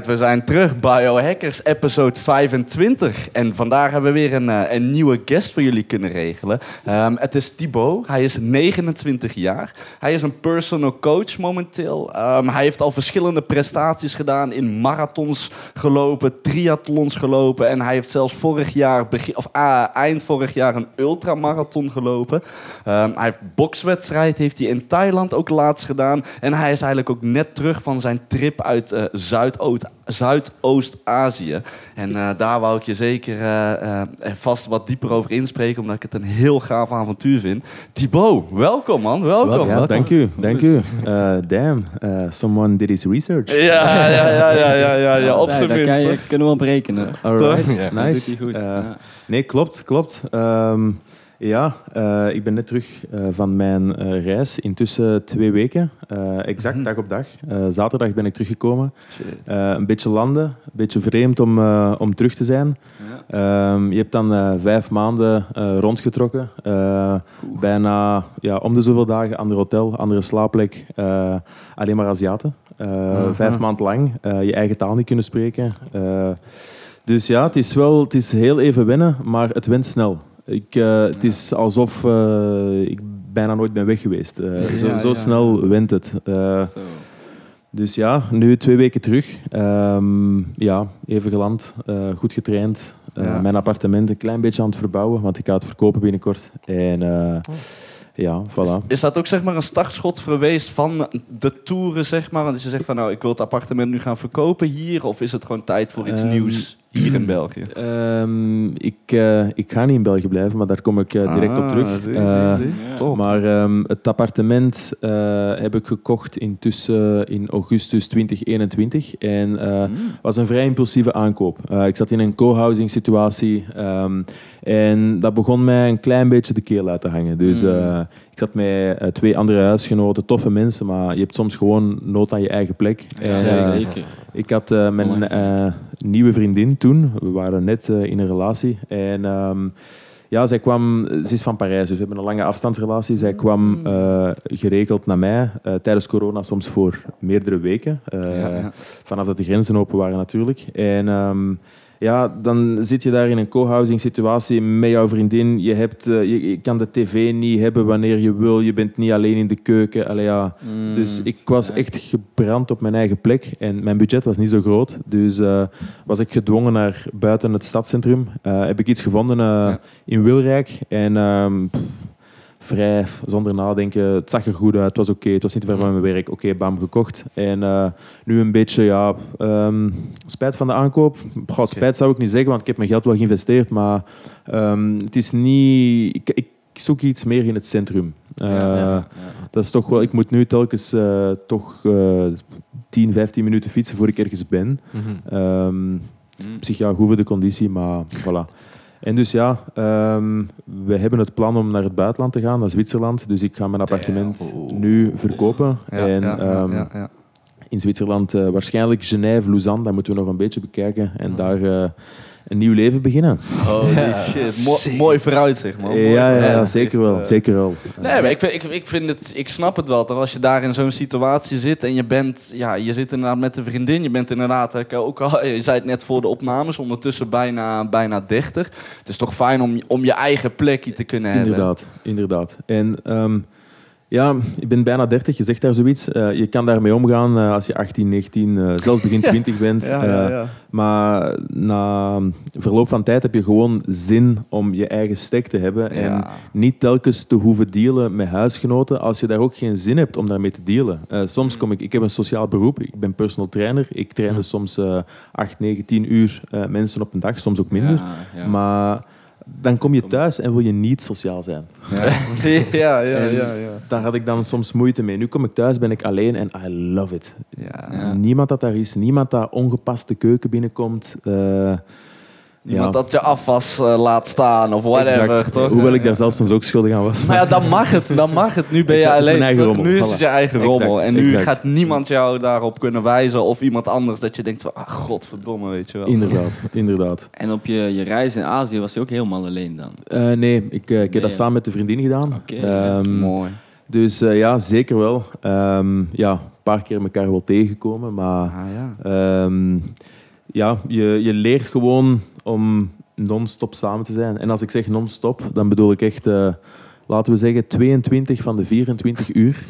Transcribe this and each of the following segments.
We zijn terug. Biohackers episode 25. En vandaag hebben we weer een, eh, een nieuwe guest voor jullie kunnen regelen. Ehm, het is Thibaut. Hij is 29 jaar. Hij is een personal coach momenteel. Ehm, hij heeft al verschillende prestaties gedaan. In marathons gelopen, triathlons gelopen. En hij heeft zelfs vorig jaar, of, ah, eind vorig jaar een ultramarathon gelopen. Ehm, hij heeft bokswedstrijd heeft hij in Thailand ook laatst gedaan. En hij is eigenlijk ook net terug van zijn trip uit eh, Zuidoost- Zuidoost-Azië. En eh, daar wou ik je zeker er vast wat dieper over inspreken, omdat ik het een heel gaaf avontuur vind. Thibaut, welkom man, welkom. Ja, dank u, dank u. Uh, damn, uh, someone did his research. Ja, ja, ja, ja, ja, ja, ja, op zijn minst. kunnen we wel berekenen. Alright, Toch? Ja, dat nice. Uh. Nee, klopt, klopt. Ehm, ja, eh, ik ben net terug eh, van mijn eh, reis. Intussen twee weken, exact dag op dag. Zaterdag ben ik teruggekomen. Een beetje landen, een beetje vreemd om, om terug te zijn. Ehm, je hebt dan vijf maanden rondgetrokken. Bijna ja, om de zoveel dagen, ander hotel, andere slaapplek. alleen maar Aziaten. Vijf maanden lang. je eigen taal niet kunnen spreken. Dus ja, het is wel het is heel even wennen, maar het went snel. Ik, eh, het is alsof eh, ik bijna nooit ben weg geweest. Eh, zo Ja, zo ja. snel went het. Dus ja, nu twee weken terug. Ehm, ja, even geland, goed getraind. Ja. Mijn appartement een klein beetje aan het verbouwen, want ik ga het verkopen binnenkort. En eh, ja, voilà. Is dat ook zeg maar een startschot geweest van de toeren, zeg maar? Want als je zegt van nou, ik wil het appartement nu gaan verkopen hier, of is het gewoon tijd voor iets Ehm, nieuws hier in België? Ehm, ik, eh, ik ga niet in België blijven, maar daar kom ik eh, direct op Ah, terug. zie, Eh, zie, zie. Ja. Top. Maar ehm, het appartement eh, heb ik gekocht intussen in augustus 2021. En eh Mm. was een vrij impulsieve aankoop. Eh, ik zat in een co-housing situatie. ehm, en dat begon mij een klein beetje de keel uit te hangen. Dus Mm. eh, ik zat met twee andere huisgenoten, toffe mensen. Maar je hebt soms gewoon nood aan je eigen plek. En, eh, Zeker. ik had eh, mijn eh, nieuwe vriendin toen. We waren net eh, in een relatie. En ehm, ja, zij kwam... Ze is van Parijs, dus we hebben een lange afstandsrelatie. Zij kwam eh, geregeld naar mij eh, tijdens corona, soms voor meerdere weken. Ja, ja. Vanaf dat de grenzen open waren natuurlijk. En ehm, ja, dan zit je daar in een co-housing situatie met jouw vriendin. Je, hebt, eh, je, je kan de tv niet hebben wanneer je wil. Je bent niet alleen in de keuken. Allee, ja. Mm. Dus ik was echt gebrand op mijn eigen plek. En mijn budget was niet zo groot. Dus eh, was ik gedwongen naar buiten het stadscentrum. Eh, heb ik iets gevonden Ja. in Wilrijk. En ehm, pff, vrij zonder nadenken. Het zag er goed uit. Het was oké. Het was niet te ver van mijn werk. Oké, bam, gekocht. En eh, nu een beetje, ja... ehm, spijt van de aankoop. Goh, spijt zou ik niet zeggen, want ik heb mijn geld wel geïnvesteerd. Maar ehm, het is niet... Ik, ik zoek iets meer in het centrum. Eh, Ja, ja. dat is toch wel, ik moet nu telkens eh, toch eh 10, 15 minuten fietsen voor ik ergens ben. Mm. op zich ja, goed voor de conditie, maar voilà. En dus ja, ehm, we hebben het plan om naar het buitenland te gaan, naar Zwitserland. Dus ik ga mijn appartement Damn. nu verkopen. Ja, en ja, ja, ehm, ja, ja. in Zwitserland eh, waarschijnlijk Genève, Lausanne, dat moeten we nog een beetje bekijken. En daar eh, een nieuw leven beginnen. Holy Ja. shit. Mo- mooi vooruitzicht, man. Mooi ja, ja, ja, vooruitzicht. zeker wel. Eh, Zeker wel. Nee, maar ik, vind- ik, ik, vind het, ik snap het wel. Toch? Als je daar in zo'n situatie zit en je bent, ja, je zit inderdaad met een vriendin. Je bent inderdaad, hè, ook al, je zei het net voor de opnames, ondertussen bijna, bijna 30. Het is toch fijn om, om je eigen plekje te kunnen hebben. Inderdaad, inderdaad. En ehm, ja, ik ben bijna 30, je zegt daar zoiets. Eh, je kan daarmee omgaan eh, als je 18, 19, eh, zelfs begin 20 bent. Ja, ja, ja. maar na verloop van tijd heb je gewoon zin om je eigen stek te hebben. En niet telkens te hoeven dealen met huisgenoten als je daar ook geen zin hebt om daarmee te dealen. Soms kom ik, ik heb een sociaal beroep, ik ben personal trainer. Ik train soms eh 8, 9, 10 uur mensen op een dag, soms ook minder. Maar dan kom je thuis en wil je niet sociaal zijn. ja, ja, En ja, ja. Daar had ik dan soms moeite mee. Nu kom ik thuis, ben ik alleen en I love it. ja. Ja. Niemand dat daar is, niemand dat ongepast de keuken binnenkomt. Eh, Niemand ja. dat je afwas eh, laat staan of whatever, exact. toch? Hoewel ik Ja. daar zelf soms ook schuldig aan was. Maar ja, dan mag het. Dan mag het. Nu ben je is alleen. mijn eigen toch? rommel, Nu is voilà. het je eigen Exact, rommel. En nu exact. gaat niemand jou daarop kunnen wijzen. Of iemand anders dat je denkt van, ah, godverdomme, weet je wel. Inderdaad, inderdaad. En op je, je reis in Azië was je ook helemaal alleen dan? Eh, nee, ik, eh, ik heb dat ja. samen met de vriendin gedaan. Oké, Ehm, Mooi. Dus eh, ja, zeker wel. Ehm, ja, paar keer elkaar wel tegengekomen, maar Ah, ja. ehm, ja, je, je leert gewoon om non-stop samen te zijn. En als ik zeg non-stop, dan bedoel ik echt, eh, laten we zeggen, 22 van de 24 uur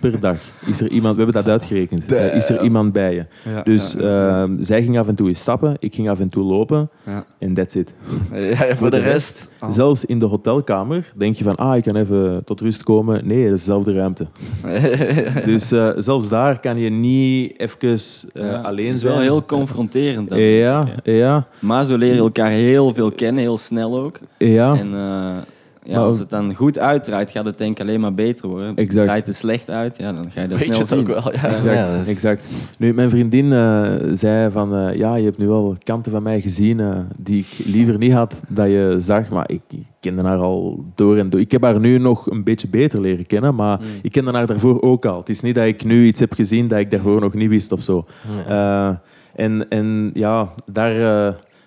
per dag is er iemand, we hebben dat uitgerekend, eh, is er iemand bij je. Ja, Dus ja, ja, ehm, zij ging af en toe eens stappen, ik ging af en toe lopen ja. en that's it. Ja, ja, voor de rest... Oh. Zelfs in de hotelkamer denk je van, ah, ik kan even tot rust komen. Nee, dat is dezelfde ruimte. Dus eh, zelfs daar kan je niet even eh, Ja, alleen Het is zijn. wel heel confronterend. dat ja, ik, ja, Maar zo leer je elkaar heel veel kennen, heel snel ook. ja. En eh, ja, als het dan goed uitdraait, gaat het denk ik alleen maar beter worden. Exact. Draait het slecht uit, ja, dan ga je dat Weet je snel zien. ook wel, ja. Exact, Ja, dat is- exact. Nu, mijn vriendin eh, zei van, eh, ja, je hebt nu wel kanten van mij gezien eh, die ik liever niet had dat je zag, maar ik, ik kende haar al door en door. Ik heb haar nu nog een beetje beter leren kennen, maar ik kende haar daarvoor ook al. Het is niet dat ik nu iets heb gezien dat ik daarvoor nog niet wist of zo. Eh, en, en ja, daar,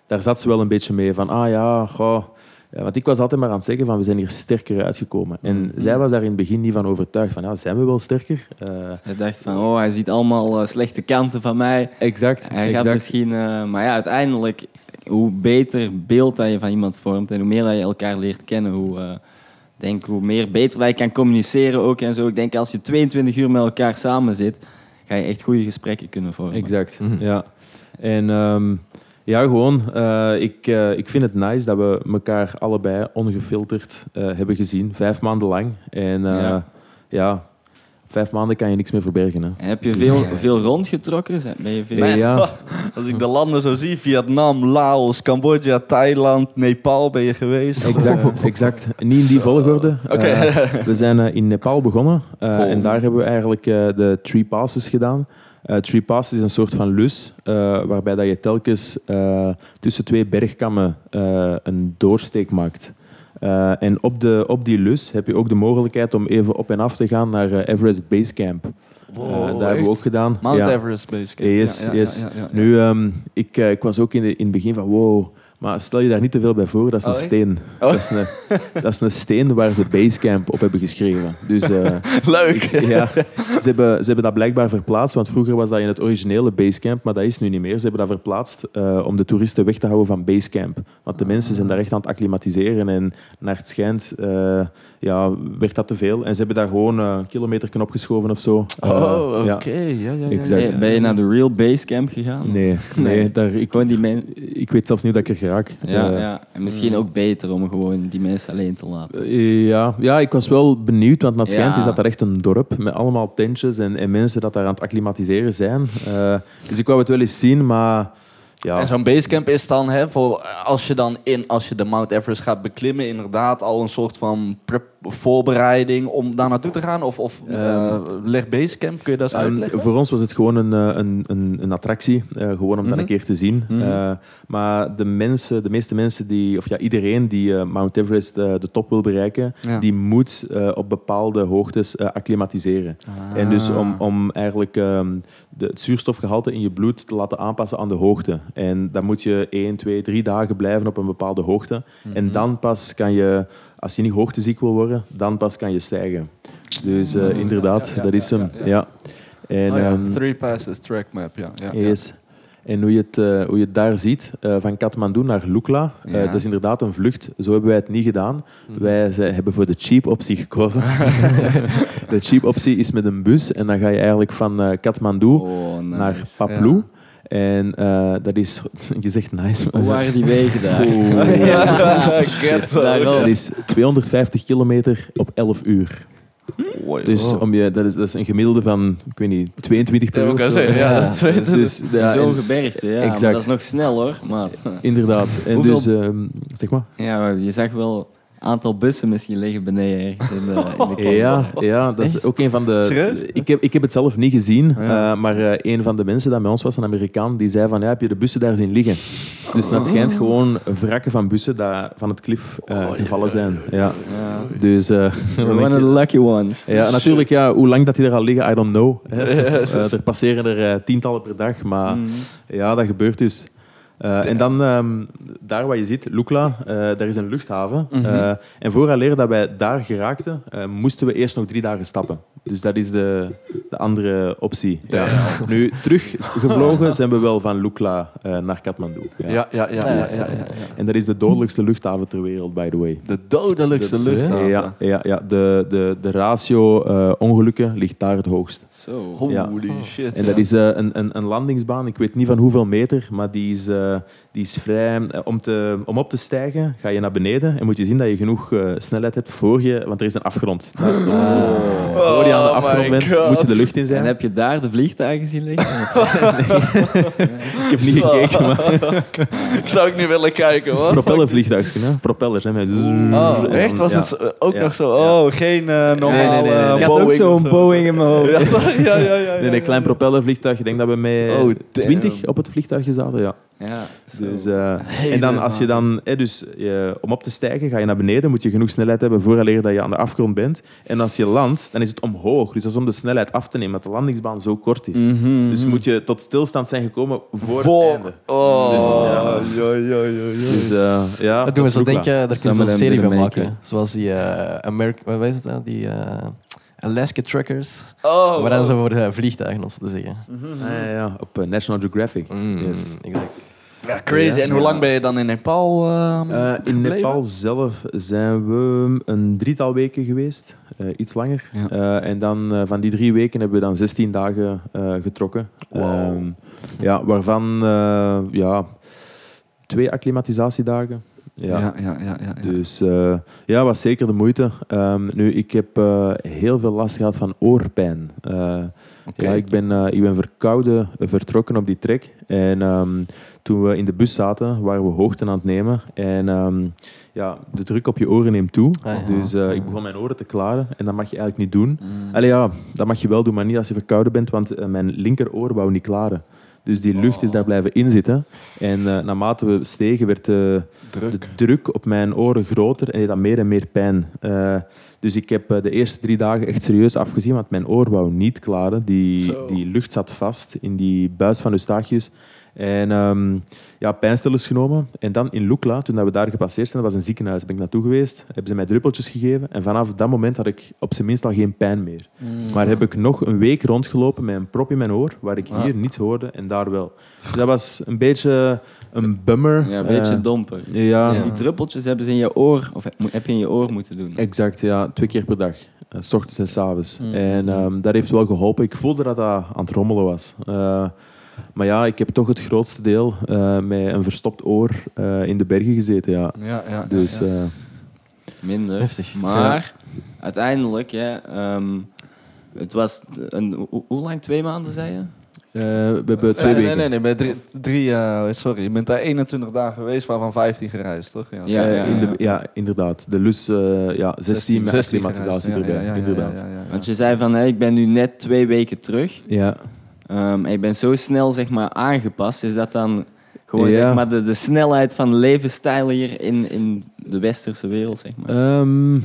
daar zat ze wel een beetje mee van, ah ja, goh. Ja, want ik was altijd maar aan het zeggen van we zijn hier sterker uitgekomen. En zij was daar in het begin niet van overtuigd van ja, zijn we wel sterker? Eh, Hij dacht van, oh, hij ziet allemaal eh, slechte kanten van mij. exact. Hij gaat misschien... eh, maar ja, uiteindelijk, hoe beter beeld dat je van iemand vormt en hoe meer dat je elkaar leert kennen, hoe, eh, denk, hoe meer beter je kan communiceren ook en zo. Ik denk, als je 22 uur met elkaar samen zit, ga je echt goede gesprekken kunnen vormen. Exact, Mhm. ja. En ehm, ja, gewoon, eh, ik, eh, ik vind het nice dat we elkaar allebei ongefilterd eh, hebben gezien, vijf maanden lang. En eh, Ja. ja. vijf maanden kan je niks meer verbergen. Hè. Heb je veel, veel rondgetrokken? Zijn- Ben je veel... Nee, ja. Als ik de landen zo zie, Vietnam, Laos, Cambodja, Thailand, Nepal ben je geweest. Exact, exact. Niet in die volgorde. Oké. We zijn in Nepal begonnen eh, en daar hebben we eigenlijk eh, de Tree Passes gedaan. Eh tree Passes is een soort van lus eh, waarbij dat je telkens eh, tussen twee bergkammen een doorsteek maakt. En op, de, op die lus heb je ook de mogelijkheid om even op en af te gaan naar Everest Base Camp. Wow, daar hebben we ook gedaan. Mount Ja. Everest Base Camp. Yes, Ja, ja, yes. Nu, ehm, ik, ik was ook in, de, in het begin van wow, maar stel je daar niet te veel bij voor, dat is een Oh, steen. Oh. Dat, is een, dat is een steen waar ze Basecamp op hebben geschreven. Dus eh, Leuk. ja, ze hebben, ze hebben dat blijkbaar verplaatst, want vroeger was dat in het originele Basecamp, maar dat is nu niet meer. Ze hebben dat verplaatst eh, om de toeristen weg te houden van Basecamp. Want de mensen zijn daar echt aan het acclimatiseren en naar het schijnt eh, ja, werd dat te veel. En ze hebben daar gewoon eh, een kilometer opgeschoven of zo. Oh, oké. Ja, ja, ja, Exact. ja. Ben, ben je naar de Real Base Camp gegaan? Nee, nee, Nee. Daar, ik, Gewoon die men... ik weet zelfs niet dat ik er geraak. Ja, Eh, ja. En misschien ook beter om gewoon die mensen alleen te laten. Ja, ja, ik was wel benieuwd, want naar het schijnt Ja. is dat daar echt een dorp met allemaal tentjes en, en mensen dat daar aan het acclimatiseren zijn. Eh, dus ik wou het wel eens zien, maar ja, En zo'n basecamp is dan, hè, voor als je dan in, als je de Mount Everest gaat beklimmen, inderdaad al een soort van prep, voorbereiding om daar naartoe te gaan? Of, of eh, leg basecamp, kun je dat eens Ehm, uitleggen? voor ons was het gewoon een, eh, een, een, een attractie, eh, gewoon om dat Mhm. een keer te zien. Mhm. Maar de, mensen, de meeste mensen, die, of ja, iedereen die Mount Everest de top wil bereiken, Ja. die moet op bepaalde hoogtes acclimatiseren. Ah. En dus om, om eigenlijk ehm, de, het zuurstofgehalte in je bloed te laten aanpassen aan de hoogte. En dan moet je 1, 2, 3 dagen blijven op een bepaalde hoogte. En dan pas kan je, als je niet hoogteziek wil worden, dan pas kan je stijgen. Dus eh, inderdaad, ja, ja, dat is hem. ja. En, Oh ja, ehm, Three passes, track map, ja. ja, yes. En hoe je, het, eh, hoe je het daar ziet, eh, van Kathmandu naar Lukla, Ja. dat is inderdaad een vlucht. Zo hebben wij het niet gedaan. Wij ze- hebben voor de cheap optie gekozen. de cheap optie is met een bus en dan ga je eigenlijk van Kathmandu Oh, nice. naar Paplu. En eh, dat is, je zegt nice, maar Hoe waren die wegen daar? Ja, dat is 250 kilometer op 11 uur. Mooi. Dus om je, dat, is, dat is een gemiddelde van, ik weet niet, 22 per Ja, uur. zeggen, ja, dat is weten. Dus, ja, Zo'n gebergte, ja. Exact. Maar dat is nog snel hoor. Maar, inderdaad. En Hoeveel- dus, ehm, zeg maar. ja, maar je zag wel aantal bussen misschien liggen beneden ergens in de, in de kelder. Ja, ja, dat is ook een van de. Serieus? Ik heb, ik heb het zelf niet gezien, Ja. eh, maar eh, een van de mensen dat bij ons was, een Amerikaan, die zei van ja, heb je de bussen daar zien liggen? Dus dat schijnt gewoon wrakken van bussen die van het klif eh, gevallen zijn. Ja. Ja. Dus eh, dan One of the lucky ones. ja, natuurlijk, ja, hoe lang dat die er al liggen, I don't know. Eh, er passeren er eh, tientallen per dag, maar Mhm. ja, dat gebeurt dus. Eh, en dan, ehm, daar waar je ziet, Lukla, eh, daar is een luchthaven. Mhm. Eh, en vooraleer dat wij daar geraakten, moesten we eerst nog drie dagen stappen. Dus dat is de, de andere optie. Ja. Nu, terug gevlogen zijn we wel van Lukla eh, naar Kathmandu. Ja. Ja, ja, ja. ja, ja, ja, ja. En dat is de dodelijkste luchthaven ter wereld, by the way. De dodelijkste De- luchthaven. Ja, ja, ja. De, de, de ratio eh, ongelukken ligt daar het hoogst. Zo. Holy Ja. shit. En dat is eh, een, een, een landingsbaan, ik weet niet van hoeveel meter, maar die is, eh, die is vrij... eh, om, te, om op te stijgen ga je naar beneden en moet je zien dat je genoeg eh, snelheid hebt voor je... Want er is een afgrond. Daar stopt. Voor je aan de Oh afgrond bent, God. moet je de lucht in En zijn. heb je daar de vliegtuigen zien liggen? Ik heb niet Zo. gekeken, maar Zou ik nu willen kijken, hoor. propellervliegtuigjes, hè? Propellers, hè? Met Oh, en echt? Was ja. het ook Ja. nog zo? Oh, geen eh normale Nee, nee, nee, nee, nee. Ik had Boeing ook zo'n zo. Boeing in mijn hoofd. Ja, ja, ja, ja, ja. Nee, nee, klein propellervliegtuig. Ik denk dat we met Oh, damn. 20 op het vliegtuigje zaten, ja. Ja, zo. Dus, eh, en dan als je dan, hè, dus, je- om op te stijgen, ga je naar beneden, moet je genoeg snelheid hebben vooraleer dat je aan de afgrond bent. En als je landt, dan is het omhoog. Dus dat is om de snelheid af te nemen, omdat de landingsbaan zo kort is. Mhm. Dus moet je tot stilstand zijn gekomen voor, Voor. het einde. Oh, Dus, ja, ja. ja, ja, ja. Dus eh, ja, Dat doen we zo denken, daar kunnen ze een serie van maken. Zoals die uh, American, wat is het nou? Die eh, Alaska Truckers. Oh, maar dan oh. zo voor eh, vliegtuigen, om zo te zeggen. Ah, ja, ja, op eh, National Geographic. Mm, Yes. Exact. Ja, crazy. Ja. En hoe lang ben je dan in Nepal Eh, in gebleven? Nepal zelf zijn we een drietal weken geweest, eh, iets langer. Ja. Eh, en dan eh, van die drie weken hebben we dan 16 dagen eh, getrokken. Wow. Ehm, ja, waarvan eh, ja, twee acclimatisatiedagen. Ja. Ja, ja, ja. ja, ja. Dus eh, ja, was zeker de moeite. Ehm, nu, ik heb eh, heel veel last gehad van oorpijn. Eh, ja, ik ben, ik ben verkouden vertrokken op die trek. En ehm, toen we in de bus zaten, waren we hoogte aan het nemen. En ehm, ja, de druk op je oren neemt toe. Ah, ja. Dus eh, ik begon mijn oren te klaren. En dat mag je eigenlijk niet doen. Mm. Allee, ja, dat mag je wel doen, maar niet als je verkouden bent, want mijn linkeroor wou niet klaren. Dus die lucht is daar blijven inzitten. En eh, naarmate we stegen, werd de, Druk. de druk op mijn oren groter en deed dat meer en meer pijn. Eh, dus ik heb eh, de eerste drie dagen echt serieus afgezien, want mijn oor wou niet klaren. Die, Zo. die lucht zat vast in die buis van Eustachius. En ehm, ja, pijnstillers genomen. En dan in Lukla, toen dat we daar gepasseerd zijn, dat was een ziekenhuis, ben ik naartoe geweest. Hebben ze mij druppeltjes gegeven. En vanaf dat moment had ik op zijn minst al geen pijn meer. Mm. Maar heb ik nog een week rondgelopen met een prop in mijn oor, waar ik Ah. hier niets hoorde en daar wel. Dus dat was een beetje een bummer. Ja, een beetje Eh, domper. ja, Ja. Die druppeltjes hebben ze in je oor, of heb je in je oor moeten doen. exact. Ja, twee keer per dag. Eh, s ochtends en s avonds. Mm. En ehm, dat heeft wel geholpen. Ik voelde dat dat aan het rommelen was. Eh, maar ja, ik heb toch het grootste deel eh, met een verstopt oor eh, in de bergen gezeten. Ja. Ja, ja. Dus ja. eh, Minder. Heftig. Maar uiteindelijk, hè, ehm, het was een, hoe, hoe lang? Twee maanden, zei je? eh, we hebben twee nee, weken. nee, nee, nee. bij Drie, drie eh, sorry, je bent daar 21 dagen geweest, waarvan 15 gereisd, toch? Ja, Ja, ja, in de- ja. ja, inderdaad. De lus, eh, ja, 16, met 16 acclimatisatie. Ja, erbij. ja, ja, ja, inderdaad. ja, ja, ja. Want je zei van, hè, ik ben nu net twee weken terug. Ja. Ehm, en ik ben zo snel zeg maar, aangepast. Is dat dan gewoon Ja. zeg maar, de, de snelheid van levensstijl hier in, in de westerse wereld? Zeg maar? Ehm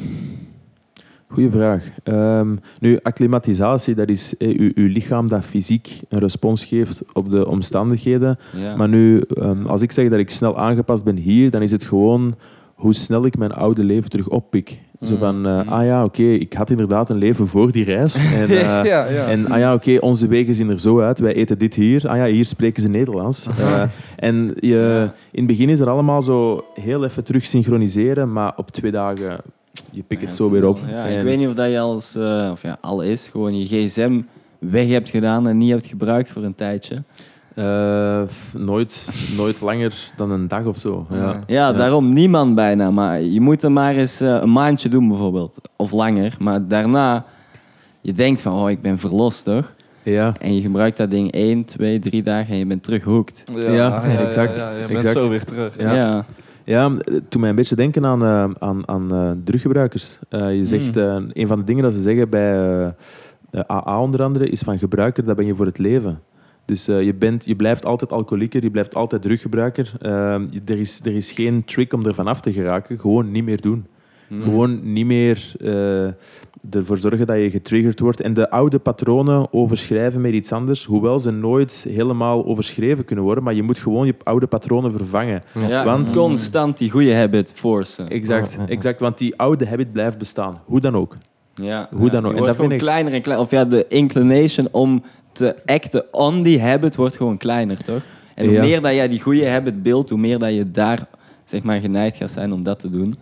goeie vraag. Ehm, nu, acclimatisatie, dat is eh, uw, uw lichaam dat fysiek een respons geeft op de omstandigheden. ja. Maar nu, ehm, als ik zeg dat ik snel aangepast ben hier, dan is het gewoon hoe snel ik mijn oude leven terug oppik. Zo van, eh, ah ja, oké, ik had inderdaad een leven voor die reis. En, eh, ja, ja. en ah ja, oké, onze wegen zien er zo uit. Wij eten dit hier. Ah ja, hier spreken ze Nederlands. Eh, en je, in het begin is er allemaal zo heel even terug synchroniseren, maar op twee dagen je pikt het zo weer op. Ja, En- ik weet niet of dat je als, of ja, al is, gewoon je gsm weg hebt gedaan en niet hebt gebruikt voor een tijdje. Eh, nooit, nooit langer dan een dag of zo. Ja. Ja. Ja, daarom niemand bijna. Maar je moet er maar eens eh, een maandje doen bijvoorbeeld. Of langer. Maar daarna, je denkt van, oh, ik ben verlost toch? Ja. En je gebruikt dat ding 1, 2, 3 dagen en je bent terug hooked. Ja, exact, Ja, je bent exact. zo weer terug. Ja. Ja. Ja, het doet mij een beetje denken aan, eh, aan, aan eh, druggebruikers. Eh, je zegt, eh, een van de dingen dat ze zeggen bij eh, de AA onder andere, is van gebruiker, dat ben je voor het leven. Dus eh, je, bent, je blijft altijd alcoholieker, je blijft altijd druggebruiker. Eh, je- er, is, er is geen trick om er vanaf te geraken, gewoon niet meer doen. Hm. Gewoon niet meer eh, ervoor zorgen dat je getriggerd wordt. En de oude patronen overschrijven met iets anders, hoewel ze nooit helemaal overschreven kunnen worden. Maar je moet gewoon je oude patronen vervangen. Ja, Want- constant die goede habit forcen. Exact, ja. exact, want die oude habit blijft bestaan, hoe dan ook. Ja, Hoe ja, dan ook. En wordt dat vind ik- kleiner en kleiner. Of ja, de inclination om te acten on die habit wordt gewoon kleiner, toch? En hoe Ja. meer dat jij die goede habit beeldt, hoe meer dat je daar zeg maar, geneigd gaat zijn om dat te doen.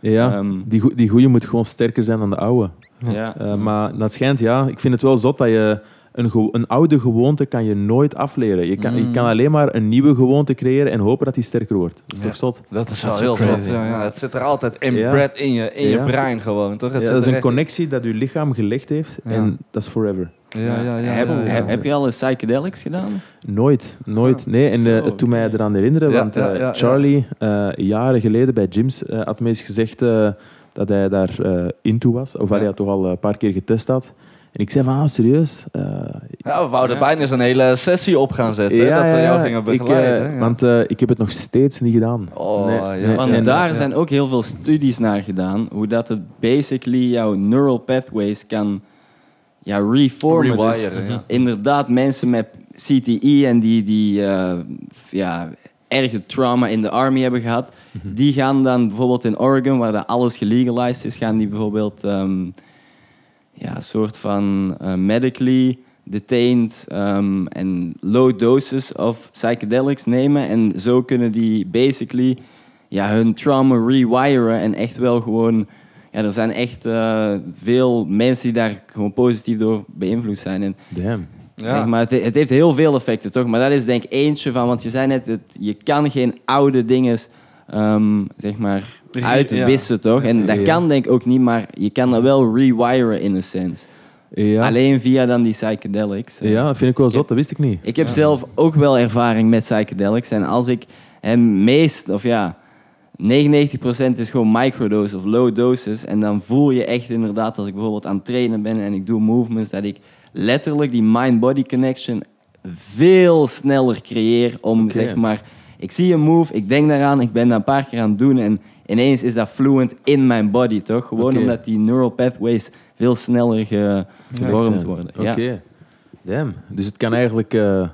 Ja, Ehm, die, die goeie moet gewoon sterker zijn dan de oude. Ja. Eh, maar dat schijnt, ja, ik vind het wel zot dat je een, een oude gewoonte kan je nooit afleren. Je kan, je kan alleen maar een nieuwe gewoonte creëren en hopen dat die sterker wordt. Dat is Ja. toch zot? Dat is Dat wel heel zot. Ja, ja. Het zit er altijd inbred in je, in je brein gewoon, toch? Het dat is een echt- connectie dat je lichaam gelegd heeft Ja. en dat is forever. Ja, ja, ja. heb, heb- heb je al eens psychedelics gedaan? Nooit, nooit. Nee, en Zo, eh, het doet mij eraan herinneren, Ja, want ja, eh, ja, ja. Charlie, eh, jaren geleden bij Gyms, eh, had me eens gezegd eh, dat hij daar eh into was, of Ja. hij had toch al een paar keer getest had. En ik zei van, ah, serieus? Eh, Ja, we wouden Ja. bijna eens een hele sessie op gaan zetten, hè, dat we jou gingen begeleiden. eh, ja. Want eh, ik heb het nog steeds niet gedaan. Oh, ja. Want en- daar zijn ook heel veel studies naar gedaan, hoe dat het basically jouw neural pathways kan ja, reformen. Dus Rewiren, inderdaad, mensen met CTE en die, die eh, ja, erge trauma in de army hebben gehad, Mhm. die gaan dan bijvoorbeeld in Oregon, waar dat alles gelegalized is, gaan die bijvoorbeeld ehm, ja, een soort van eh, medically detained ehm, en low doses of psychedelics nemen. En zo kunnen die basically ja, hun trauma rewiren en echt wel gewoon... Ja, er zijn echt eh, veel mensen die daar gewoon positief door beïnvloed zijn. En Damn. Ja. Zeg maar, het, het heeft heel veel effecten, toch? Maar dat is denk ik eentje van, want je zei net, het, je kan geen oude dingen ehm, zeg maar, uitwissen, toch? En dat Ja. kan denk ik ook niet, maar je kan dat wel rewiren in een sense. Ja. Alleen via dan die psychedelics. ja, dat vind ik wel zot, dat wist ik niet. Ik heb zelf ook wel ervaring met psychedelics. En als ik hem meest, of ja, 99% is gewoon microdose of low doses. En dan voel je echt inderdaad, als ik bijvoorbeeld aan het trainen ben en ik doe movements, dat ik letterlijk die mind-body connection veel sneller creëer om, zeg maar, ik zie een move, ik denk daaraan, ik ben dat een paar keer aan het doen en ineens is dat fluent in mijn body, toch? Gewoon omdat die neural pathways veel sneller ge- gevormd worden. Oké. Ja. Damn. Dus het kan eigenlijk eh,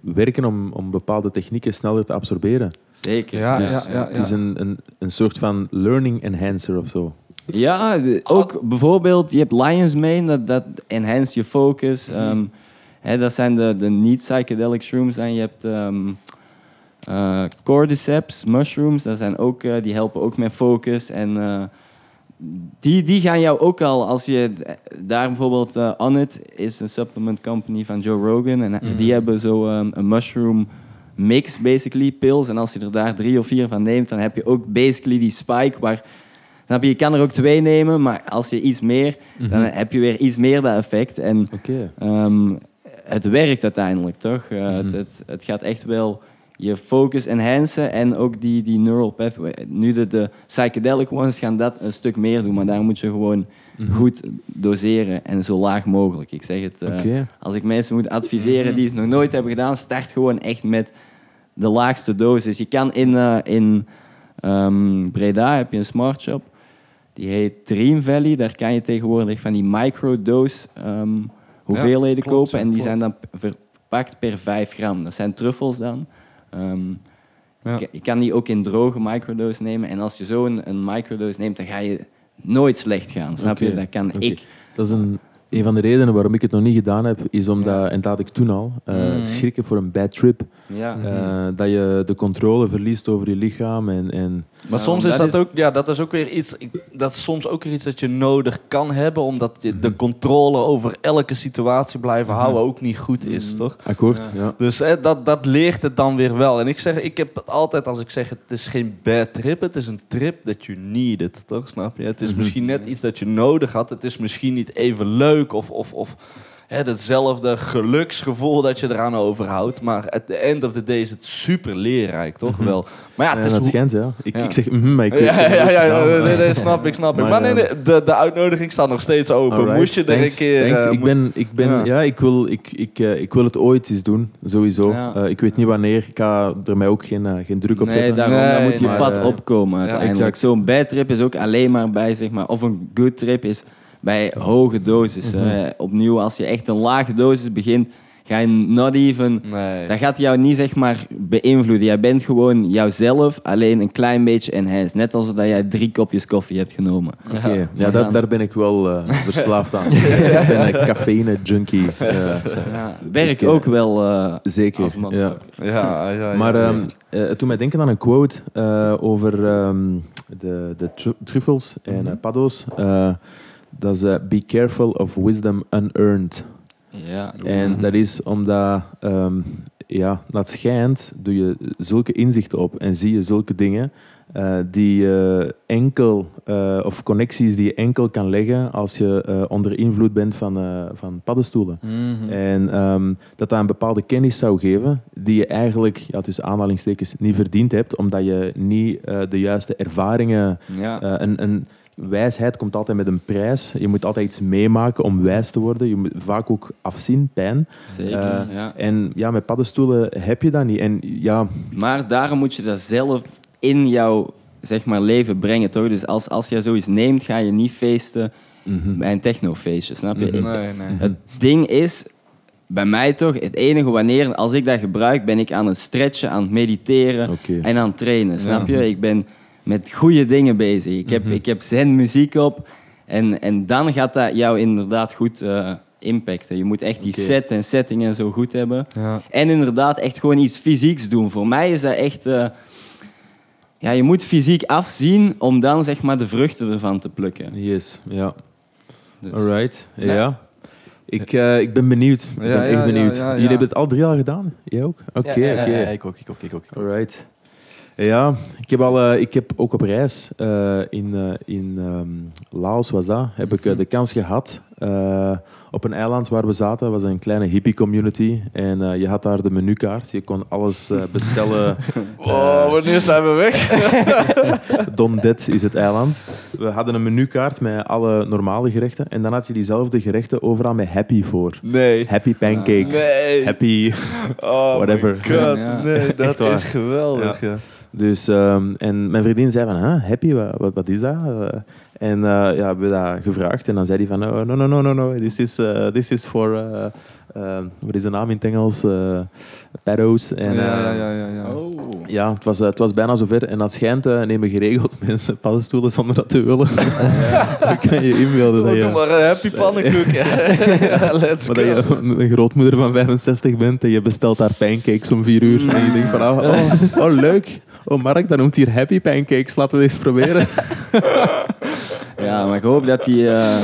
werken om, om bepaalde technieken sneller te absorberen. Zeker. Ja, Dus, ja, ja. Het is een, een, een soort van learning enhancer of zo. Ja, ook bijvoorbeeld, je hebt Lion's Mane, dat, dat enhance je focus. ehm, hè, dat zijn de, de niet-psychedelic shrooms. En je hebt ehm eh, cordyceps mushrooms, dat zijn ook, eh, die helpen ook met focus. En eh, die, die gaan jou ook al, als je daar bijvoorbeeld, It is een supplement company van Joe Rogan. En die hebben zo ehm, een mushroom mix, basically, pills. En als je er daar drie of vier van neemt, dan heb je ook basically die spike waar... Snap je, je kan er ook twee nemen, maar als je iets meer, dan heb je weer iets meer dat effect. En. Ehm, het werkt uiteindelijk, toch? Het, het, het gaat echt wel je focus enhancen en ook die, die neural pathway. Nu de, de psychedelic ones gaan dat een stuk meer doen, maar daar moet je gewoon goed doseren en zo laag mogelijk. Ik zeg het, eh, als ik mensen moet adviseren die het nog nooit hebben gedaan, start gewoon echt met de laagste dosis. Je kan in, eh, in ehm, Breda heb je een smart shop. Die heet Dream Valley. Daar kan je tegenwoordig van die microdose ehm, hoeveelheden klopt, kopen. en die klopt. zijn dan verpakt per 5 gram. Dat zijn truffels dan. Ehm, Ja. je, je kan die ook in droge microdose nemen. En als je zo een, een microdose neemt, dan ga je nooit slecht gaan. Snap je? Dat kan ik. Dat is een, een van de redenen waarom ik het nog niet gedaan heb, is omdat, en dat had ik toen al, eh, Mhm. schrikken voor een bad trip. Ja. Eh, dat je de controle verliest over je lichaam. En, en Maar Ja, soms dat is dat is- ook, ja, dat is ook weer iets, ik- dat is soms ook weer iets dat je nodig kan hebben, omdat je de controle over elke situatie blijven houden ook niet goed is, toch? akkoord, ja. Dus hè, dat, dat leert het dan weer wel. En ik zeg, ik heb het altijd als ik zeg, het is geen bad trip, het is een trip that you needed, toch? Snap je? Het is misschien net iets dat je nodig had. Het is misschien niet even leuk of, of, of hè, hetzelfde geluksgevoel dat je eraan overhoudt. Maar at the end of the day is het super leerrijk, toch? Wel. Maar ja, Ja, het is dat schijnt, ja. Ik, Ja. ik zeg, mhm, maar ik weet ja, ja, ja, nee, nee, snap ik, snap ik. Maar, Maar, nee, eh, nee, de, de uitnodiging staat nog steeds open. Alright, Moest je er een keer... thanks. eh, ik ben, ik ben, Ja. ja, ik, wil, ik, ik, eh, ik wil het ooit eens doen, sowieso. Ja. Eh, ik weet niet wanneer. Ik ga er mij ook geen, geen druk op Nee, zetten. daarom Nee, dan moet je maar, pad opkomen uiteindelijk. exact. Zo'n bad trip is ook alleen maar bij, zeg maar, of een good trip is bij hoge dosis. Mhm. Opnieuw, als je echt een lage dosis begint, ga je not even... Nee. Dat gaat jou niet zeg maar beïnvloeden. Jij bent gewoon jouzelf, alleen een klein beetje enhanced. Net alsof dat jij drie kopjes koffie hebt genomen. Oké, ja, daar, daar ben ik wel eh, verslaafd aan. ik ben een cafeïne-junkie. eh, Ja, werk Ik, eh, ook wel eh, zeker. als man. Ja. Ja, ja, ja, Maar ja. ehm, eh, het doet mij denken aan een quote eh, over ehm, de, de tru- truffels en eh, paddo's. Dat is Be careful of wisdom unearned. Ja. En dat is omdat, ehm, ja, dat schijnt, doe je zulke inzichten op en zie je zulke dingen eh, die je enkel, eh, of connecties die je enkel kan leggen als je eh, onder invloed bent van, eh, van paddenstoelen. Mhm. En ehm, dat dat een bepaalde kennis zou geven die je eigenlijk, ja, tussen aanhalingstekens, niet verdiend hebt, omdat je niet eh, de juiste ervaringen... Ja. eh, een, een wijsheid komt altijd met een prijs. Je moet altijd iets meemaken om wijs te worden. Je moet vaak ook afzien, pijn. Zeker, eh, ja. En ja, met paddenstoelen heb je dat niet. En ja, Maar daarom moet je dat zelf in jouw zeg maar, leven brengen, toch? Dus als, als je zoiets neemt, ga je niet feesten mhm. bij een technofeestje, snap je? Mhm. Nee, nee. Het ding is, bij mij toch, het enige wanneer, als ik dat gebruik, ben ik aan het stretchen, aan het mediteren en aan het trainen, snap je? Ik ben met goede dingen bezig. Ik heb, ik heb zen muziek op en, en dan gaat dat jou inderdaad goed eh, impacten. Je moet echt die set en setting en zo goed hebben. Ja. En inderdaad echt gewoon iets fysieks doen. Voor mij is dat echt... eh, ja, je moet fysiek afzien om dan zeg maar de vruchten ervan te plukken. Yes, ja. Dus- Alright, ja. Ik, eh, ik ben benieuwd. Ik ben Ja, echt benieuwd. ja, ja, ja. Jullie hebben het al drie jaar gedaan? Jij ook? Oké, Ja, ja, oké. ja, ik ook, ik ook, ik ook. Ik ook. Alright. Ja, ik heb, al, eh, ik heb ook op reis eh, in, eh, in ehm, Laos was dat, heb ik eh, de kans gehad eh, op een eiland waar we zaten. was een kleine hippie community en eh, je had daar de menukaart. Je kon alles eh, bestellen. Oh, wanneer zijn we weg? Don Det is het eiland. We hadden een menukaart met alle normale gerechten en dan had je diezelfde gerechten overal met happy voor. Nee. Happy pancakes, Nee. happy Oh Whatever. my god. Ja. Nee, dat is geweldig. Ja. Dus, ehm, en mijn vriendin zei van, huh, happy, wat, wat, wat is dat? En eh, ja, we hebben dat gevraagd. En dan zei hij van, oh, no, no, no, no, no, this is, eh, this is for, eh, eh, wat is de naam in het Engels? Eh paddo's. En, ja, ja, ja, ja, ja. Oh. ja, het was, het was bijna zover. En dat schijnt, nemen geregeld mensen paddenstoelen zonder dat te willen. Dan kan je inbeelden dat je, maar een happy pannenkoek. ja, let's maar go. dat je een grootmoeder van 65 bent en je bestelt daar pancakes om vier uur. En je denkt van, oh, oh, oh, leuk. Oh, Mark, dat noemt hier happy pancakes. Laten we eens proberen. Ja, maar ik hoop dat die, eh,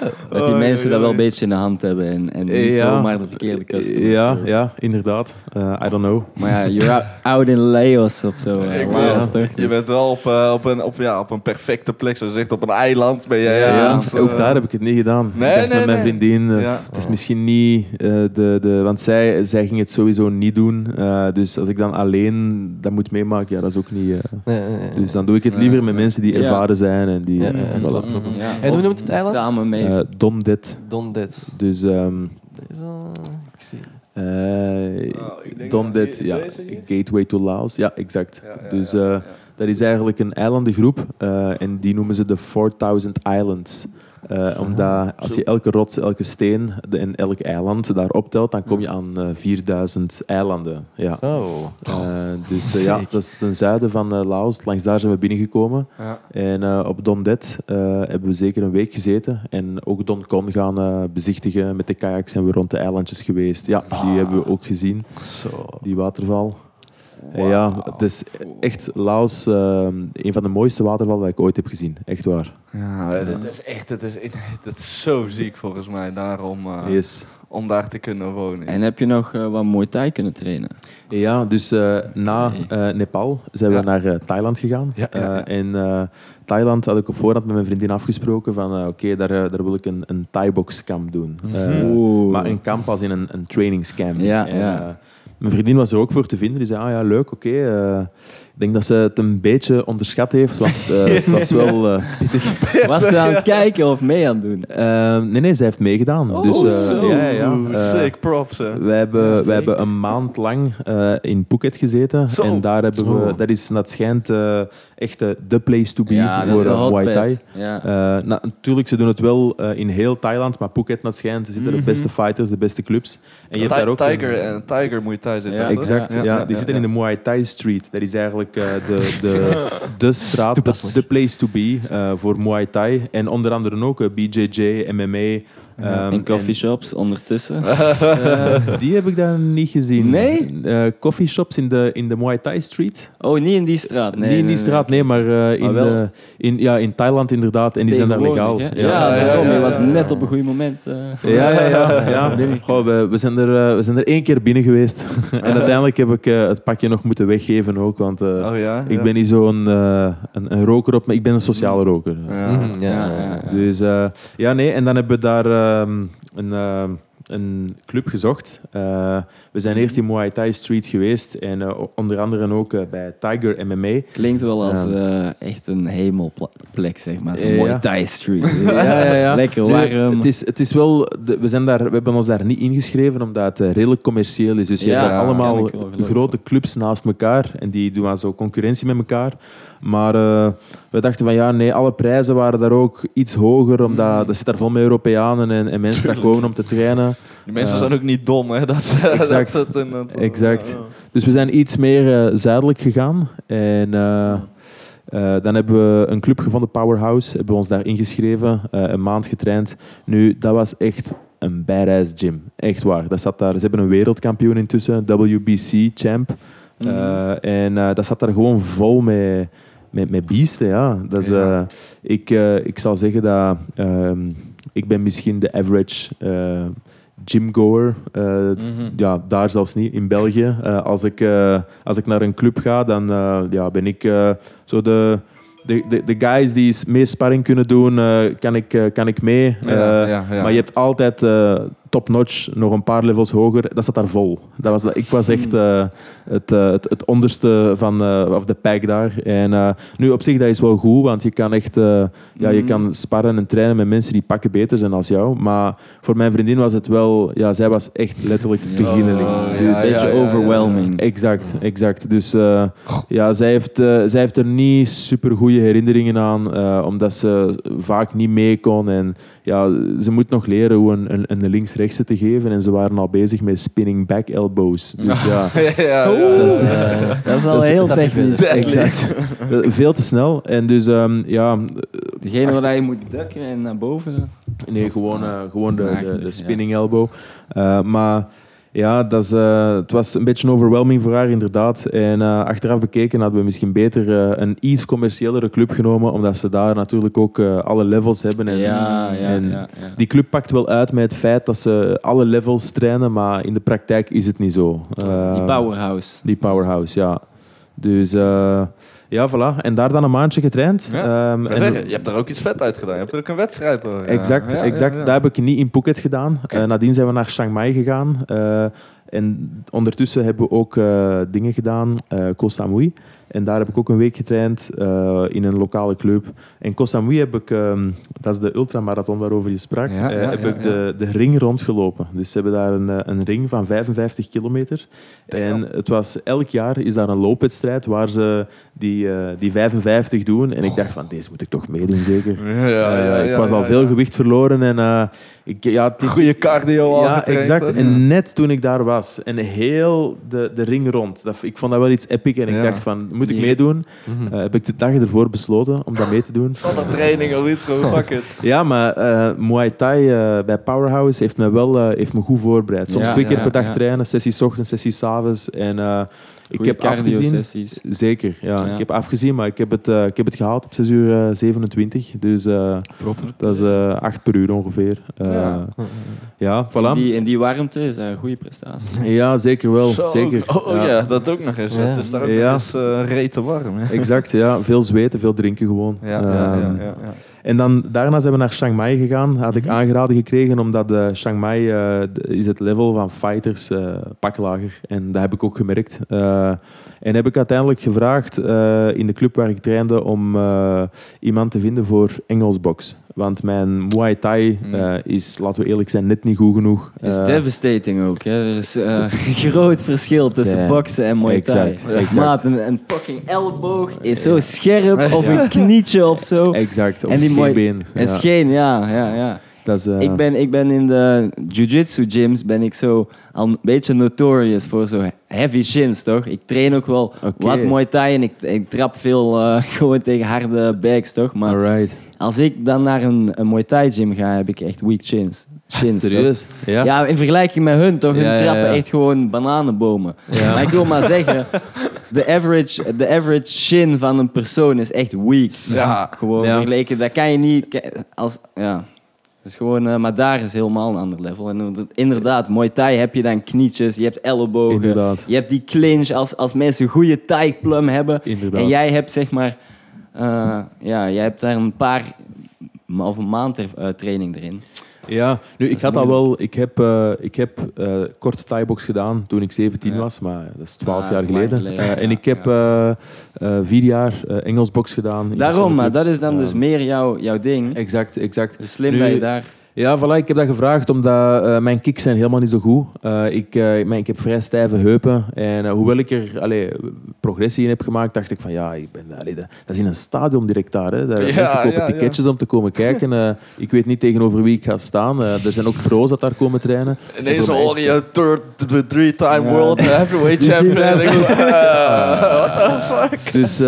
dat die mensen dat wel een beetje in de hand hebben en, en niet Ja. zomaar de verkeerde customers. Ja, zo. ja, inderdaad. Eh, I don't know. Maar ja, you're out, in Laos of zo. eh, Ik Laos, toch? je Dus- bent wel op, eh, op, een, op, ja, op een perfecte plek. Zoals je zegt, op een eiland ben je. Ja, Ja, dus, eh, ook daar heb ik het niet gedaan. Nee, ik dacht nee, met mijn nee. vriendin, eh, Ja. het is misschien niet eh, de, de... Want zij, zij ging het sowieso niet doen. Eh, dus als ik dan alleen dat moet meemaken, ja, dat is ook niet... eh, Nee, nee, nee. dus dan doe ik het liever met mensen die Ja. ervaren zijn en die... Ja, ja, voilà. klopt, klopt. Ja, En hoe noemt het eiland? Samen mee. Eh, Don Dit. Don Dit. Dus... ehm Deze, ik zie. eh, Oh, Dit, ja. Gateway to Laos. Ja, exact. Ja, ja, dus ja, eh, ja. dat is eigenlijk een eilandengroep. eh, en die noemen ze de 4000 Islands. Eh, omdat als je elke rots, elke steen de- en elk eiland daar optelt, dan kom je aan eh, 4000 eilanden. Ja. Zo. Eh, dus eh, ja, dat is ten zuiden van Laos. Langs daar zijn we binnengekomen. Ja. En op Don Det hebben we zeker een week gezeten. En ook Don Con gaan bezichtigen. Met de kajak zijn we rond de eilandjes geweest. Ja, die hebben we ook gezien, Zo. die waterval. Ja, het is echt Laos, eh, een van de mooiste watervallen dat ik ooit heb gezien. Echt waar. Ja, dat is echt, dat is, dat is zo ziek volgens mij daarom uh, Yes. om daar te kunnen wonen. En heb je nog eh, wat Muay Thai kunnen trainen? Ja, dus eh, na eh, Nepal zijn we Ja. naar eh, Thailand gegaan. Ja, ja, ja. Eh, en eh, Thailand had ik op voorhand met mijn vriendin afgesproken van eh, oké, daar, eh, daar wil ik een, een Thai-box camp doen. Eh, Oeh. maar een kamp als in een, een trainingscamp. Ja, en, ja. Eh, mijn vriendin was er ook voor te vinden. Die zei, ah ja, leuk, oké. eh, ik denk dat ze het een beetje onderschat heeft, want eh, het was wel eh, pittig. Was ze aan het kijken of mee aan het doen? Eh, nee, nee, zij heeft meegedaan. Oh, dus, eh, zo. ja, ja, ja. Sick, props. hè. wij hebben, Ja, wij hebben een maand lang eh, in Phuket gezeten. Zo. En daar hebben we, dat is, dat schijnt eh, echt de place to be Ja, dat is voor Muay. Thai. Ja. Nou, natuurlijk, ze doen het wel eh, in heel Thailand, maar Phuket, dat schijnt, zitten de beste fighters, de beste clubs. En je hebt daar ook Tiger, een- en Tiger Muay Thai zit Ja? Exact, ja, die zitten in de Muay Thai Street. Dat is eigenlijk eh, de, de, de straat, de, place to be eh, voor Muay Thai. En onder andere ook eh, BJJ, MMA. Ehm, en coffeeshops ondertussen. eh, die heb ik daar niet gezien. Nee? Eh, coffeeshops in de, in de Muay Thai Street. Oh, niet in die straat. Nee, niet in die straat, nee, maar eh, in, Maar wel. de, in, ja, in Thailand inderdaad. En die zijn daar legaal. Hè? Ja, ja, daarom. Je ja, was net op een goed moment. eh. Ja, ja, ja. ja. Goh, we, we, zijn er, we zijn er één keer binnen geweest. en uiteindelijk heb ik het pakje nog moeten weggeven ook. Want eh, Oh ja? ik ja. ben niet zo'n eh, een, een roker op, maar ik ben een sociale roker. Ja. Mhm, ja, Ja, ja, ja. ja. Dus eh, ja, nee. En dan hebben we daar een, ehm, een club gezocht. Eh, we zijn eerst in Muay Thai Street geweest. En eh, onder andere ook eh, bij Tiger MMA. Klinkt wel als Ja. eh, echt een hemelplek, zeg maar. Zo'n mooie Thai street. Ja, ja, ja. Lekker warm. het, is, het is wel, de- we, zijn daar, we hebben ons daar niet ingeschreven omdat het redelijk commercieel is. Dus je hebt allemaal grote clubs naast elkaar en die doen aan zo concurrentie met elkaar. Maar eh, we dachten van ja, nee, alle prijzen waren daar ook iets hoger, omdat dat zit daar vol met Europeanen en, en mensen daar Tuurlijk. komen om te trainen. Die mensen Eh, zijn ook niet dom, hè? Dat, ze- dat exact. in het, Exact. Ja, ja. Dus we zijn iets meer eh, zuidelijk gegaan. En eh, eh, dan hebben we een club gevonden, Powerhouse. Hebben we ons daar ingeschreven, eh, een maand getraind. Nu, dat was echt een badass gym. Echt waar. Dat zat daar, ze hebben een wereldkampioen intussen, WBC-champ. Mhm. Eh, en eh, dat zat daar gewoon vol met, met, met beesten. Ja. Dat is, Ja. eh, ik, eh, ik zal zeggen dat ehm, ik ben misschien de average eh, gymgoer. eh, Mhm. ja, daar zelfs niet, in België. Als, ik, als ik naar een club ga, dan ja, ben ik zo de, de, de, de guys die s- mee sparring kunnen doen, kan, ik, kan ik mee. Ja, ja, ja. Maar je hebt altijd top-notch, nog een paar levels hoger. Dat zat daar vol. Dat was, ik was echt eh, het, eh, het, het onderste van eh, of de pack daar. En eh, nu op zich, dat is wel goed, want je kan echt eh, ja, je Mhm. kan sparren en trainen met mensen die pakken beter zijn als jou. Maar voor mijn vriendin was het wel, ja, zij was echt letterlijk beginneling. Oh, dus, een beetje ja, ja. overwhelming. Exact, exact. Dus eh, ja, zij, heeft, eh, zij heeft er niet super goede herinneringen aan, eh, omdat ze vaak niet mee kon. En ja, ze moet nog leren hoe een, een, een links-rechtse te geven. En ze waren al bezig met spinning back elbows. Dus ja, ja, ja, ja. dat is, Eh, dat is al dat heel technisch. exact. Veel te snel. En dus ja, ja, Degene waar je moet dukken en naar boven. Nee, gewoon, eh, gewoon de, de, de spinning elbow. Eh, maar ja, dat is, eh, het was een beetje overwhelming voor haar, inderdaad. En eh, achteraf bekeken hadden we misschien beter eh, een iets commerciëlere club genomen, omdat ze daar natuurlijk ook alle levels hebben. En, ja, ja, en ja, ja. Die club pakt wel uit met het feit dat ze alle levels trainen, maar in de praktijk is het niet zo. Die powerhouse. Die powerhouse, ja. Dus ja, voilà. En daar dan een maandje getraind. Ja, Ehm, en- je hebt daar ook iets vet uit gedaan. Je hebt er ook een wedstrijd ja. Exact, Ja, exact. ja. Dat heb ik niet in Phuket gedaan. Eh, nadien zijn we naar Chiang Mai gegaan. Eh, en ondertussen hebben we ook eh, dingen gedaan, Koh Samui. En daar heb ik ook een week getraind eh, in een lokale club. En Koh Samui heb ik, ehm, dat is de ultramarathon waarover je sprak, Ja, eh, heb ja, ik de, de ring rondgelopen. Dus ze hebben daar een, eh, een ring van 55 kilometer. En het was, elk jaar is daar een loopwedstrijd waar ze die, die 55 doen. En ik dacht van, deze moet ik toch meedoen, zeker. Ja, ja, ja, ik was al veel gewicht verloren en ik, ja, dit- Goede cardio al ja, exact. En net toen ik daar was en heel de, de ring rond, dat, ik vond dat wel iets epic en ik dacht van, moet ik meedoen? Mhm. Eh, heb ik de dagen ervoor besloten om dat mee te doen. Zonder training of iets, gewoon fuck it. Ja, maar eh, Muay Thai eh, bij Powerhouse heeft me wel eh, heeft me goed voorbereid. Soms Ja, twee keer ja, per dag ja. trainen, sessies 's ochtends, sessies 's avonds. En eh, ik heb afgezien. Zeker, ja. Ja. Ik heb afgezien, maar ik heb het, eh, ik heb het gehaald op 6 uur eh, 27. Dus eh, dat is eh 8 per uur ongeveer. Eh, Ja. ja. voilà. Die, en die warmte is een goede prestatie. Ja, zeker wel. Zo. Zeker. Oh, oh ja. dat ook nog eens. Ja. Het is daar ook Ja. nog eens eh rete warm. Hè? Exact, ja. Veel zweten, veel drinken gewoon. Ja, ja, ja, Ehm, ja, ja. En dan, daarna zijn we naar Chiang Mai gegaan. Had ik Mhm. aangeraden gekregen, omdat eh, Chiang Mai eh, is het level van fighters eh pak lager. En dat heb ik ook gemerkt. Eh, en heb ik uiteindelijk gevraagd eh, in de club waar ik trainde om eh, iemand te vinden voor Engelsbox. Want mijn Muay Thai Mhm. eh, is, laten we eerlijk zijn, net niet goed genoeg. is Eh, devastating ook. Hè. Er is eh, een groot verschil tussen boksen en Muay Thai. Exact, exact. Maat, een, een fucking elleboog is zo scherp, of een knietje of zo. Exact, of En die scheenbeen. En Ja, scheen, ja, ja, ja. dat is, Ik, ben, ik ben in de jiu-jitsu gyms ben ik zo al een beetje notorious voor zo heavy shins, toch? Ik train ook wel wat Muay Thai en ik, ik trap veel gewoon tegen harde bags, toch? Maar Alright. Als ik dan naar een, een Muay Thai gym ga, heb ik echt weak chins. toch? Serieus? Ja? Ja, in vergelijking met hun toch? Hun Ja, trappen ja. echt gewoon bananenbomen. Maar ik wil maar zeggen, de average, de average shin van een persoon is echt weak. Ja. Gewoon vergeleken, dat kan je niet... Als, ja. Het is gewoon, eh, maar daar is helemaal een ander level. En inderdaad, Muay Thai heb je dan knietjes, je hebt ellebogen, Inderdaad. je hebt die clinch als, als mensen goede Thai plum hebben. Inderdaad. En jij hebt zeg maar, ja, jij hebt daar een paar of een maand eh, training erin. Ja, nu, ik had al wel... Ik heb, eh, ik heb eh, korte thaibox gedaan toen ik 17 Ja. was, maar dat is 12 Ah, jaar geleden. Eh, en ik heb eh, eh, vier jaar eh, Engelsbox gedaan. Daarom, maar dat is dan dus Eh, meer jouw, jouw ding. Exact, exact. Dus slim Nu- dat je daar... Ja, voilà, ik heb dat gevraagd omdat eh, mijn kicks zijn helemaal niet zo goed. Eh, ik, eh, mijn- ik heb vrij stijve heupen. En hoewel ik er allee, progressie in heb gemaakt, dacht ik van ja, ik ben, allee, dat, dat is in een stadion direct daar. Hè. daar Ja, mensen kopen ja, ja. ticketjes om te komen kijken. Ik weet niet tegenover wie ik ga staan. Er zijn ook pro's dat daar komen trainen. Ineens En mij is hoor je third, the three-time world heavyweight champion. ik what the fuck? Dus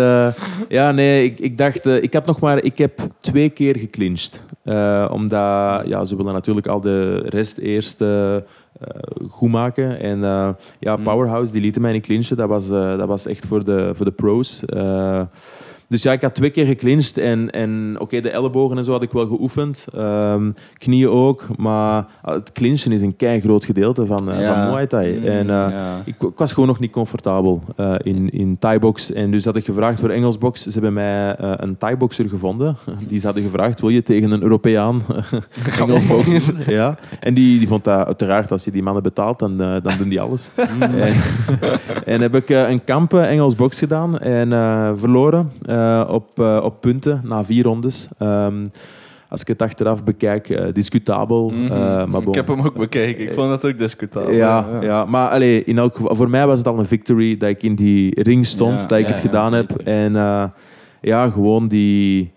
ja, nee, ik, ik dacht, eh, ik had nog maar, ik heb twee keer geclinched. Eh, omdat, ja, ze willen natuurlijk al de rest eerst eh, goed maken. En ja, Mm. Powerhouse, die lieten mij niet clinchen. Dat was, dat was echt voor de, voor de pros. Dus ja, ik had twee keer geclinched. En, en oké, de ellebogen en zo had ik wel geoefend. Ehm, knieën ook. Maar ah, het clinchen is een kei groot gedeelte van, Ja. van Muay Thai. Mm, en, eh, ja. ik, ik was gewoon nog niet comfortabel eh, in, in Thai-box. En dus had ik gevraagd voor Engelsbox. Ze hebben mij een Thai-boxer gevonden. Die ze hadden gevraagd, wil je tegen een Europeaan Engelsbox? ja. En die, die vond dat uiteraard, als je die mannen betaalt, dan, dan doen die alles. en, en heb ik een kamp eh, Engelsbox gedaan en verloren op, eh, op punten na vier rondes. Ehm, als ik het achteraf bekijk, eh, discutabel. Mhm. eh, maar ik heb hem ook bekeken. Ik vond dat ook discutabel. Ja, ja. maar allee, in elk geval, voor mij was het al een victory dat ik in die ring stond, Ja, dat ik ja, het ja, gedaan heb. En eh, ja, gewoon die,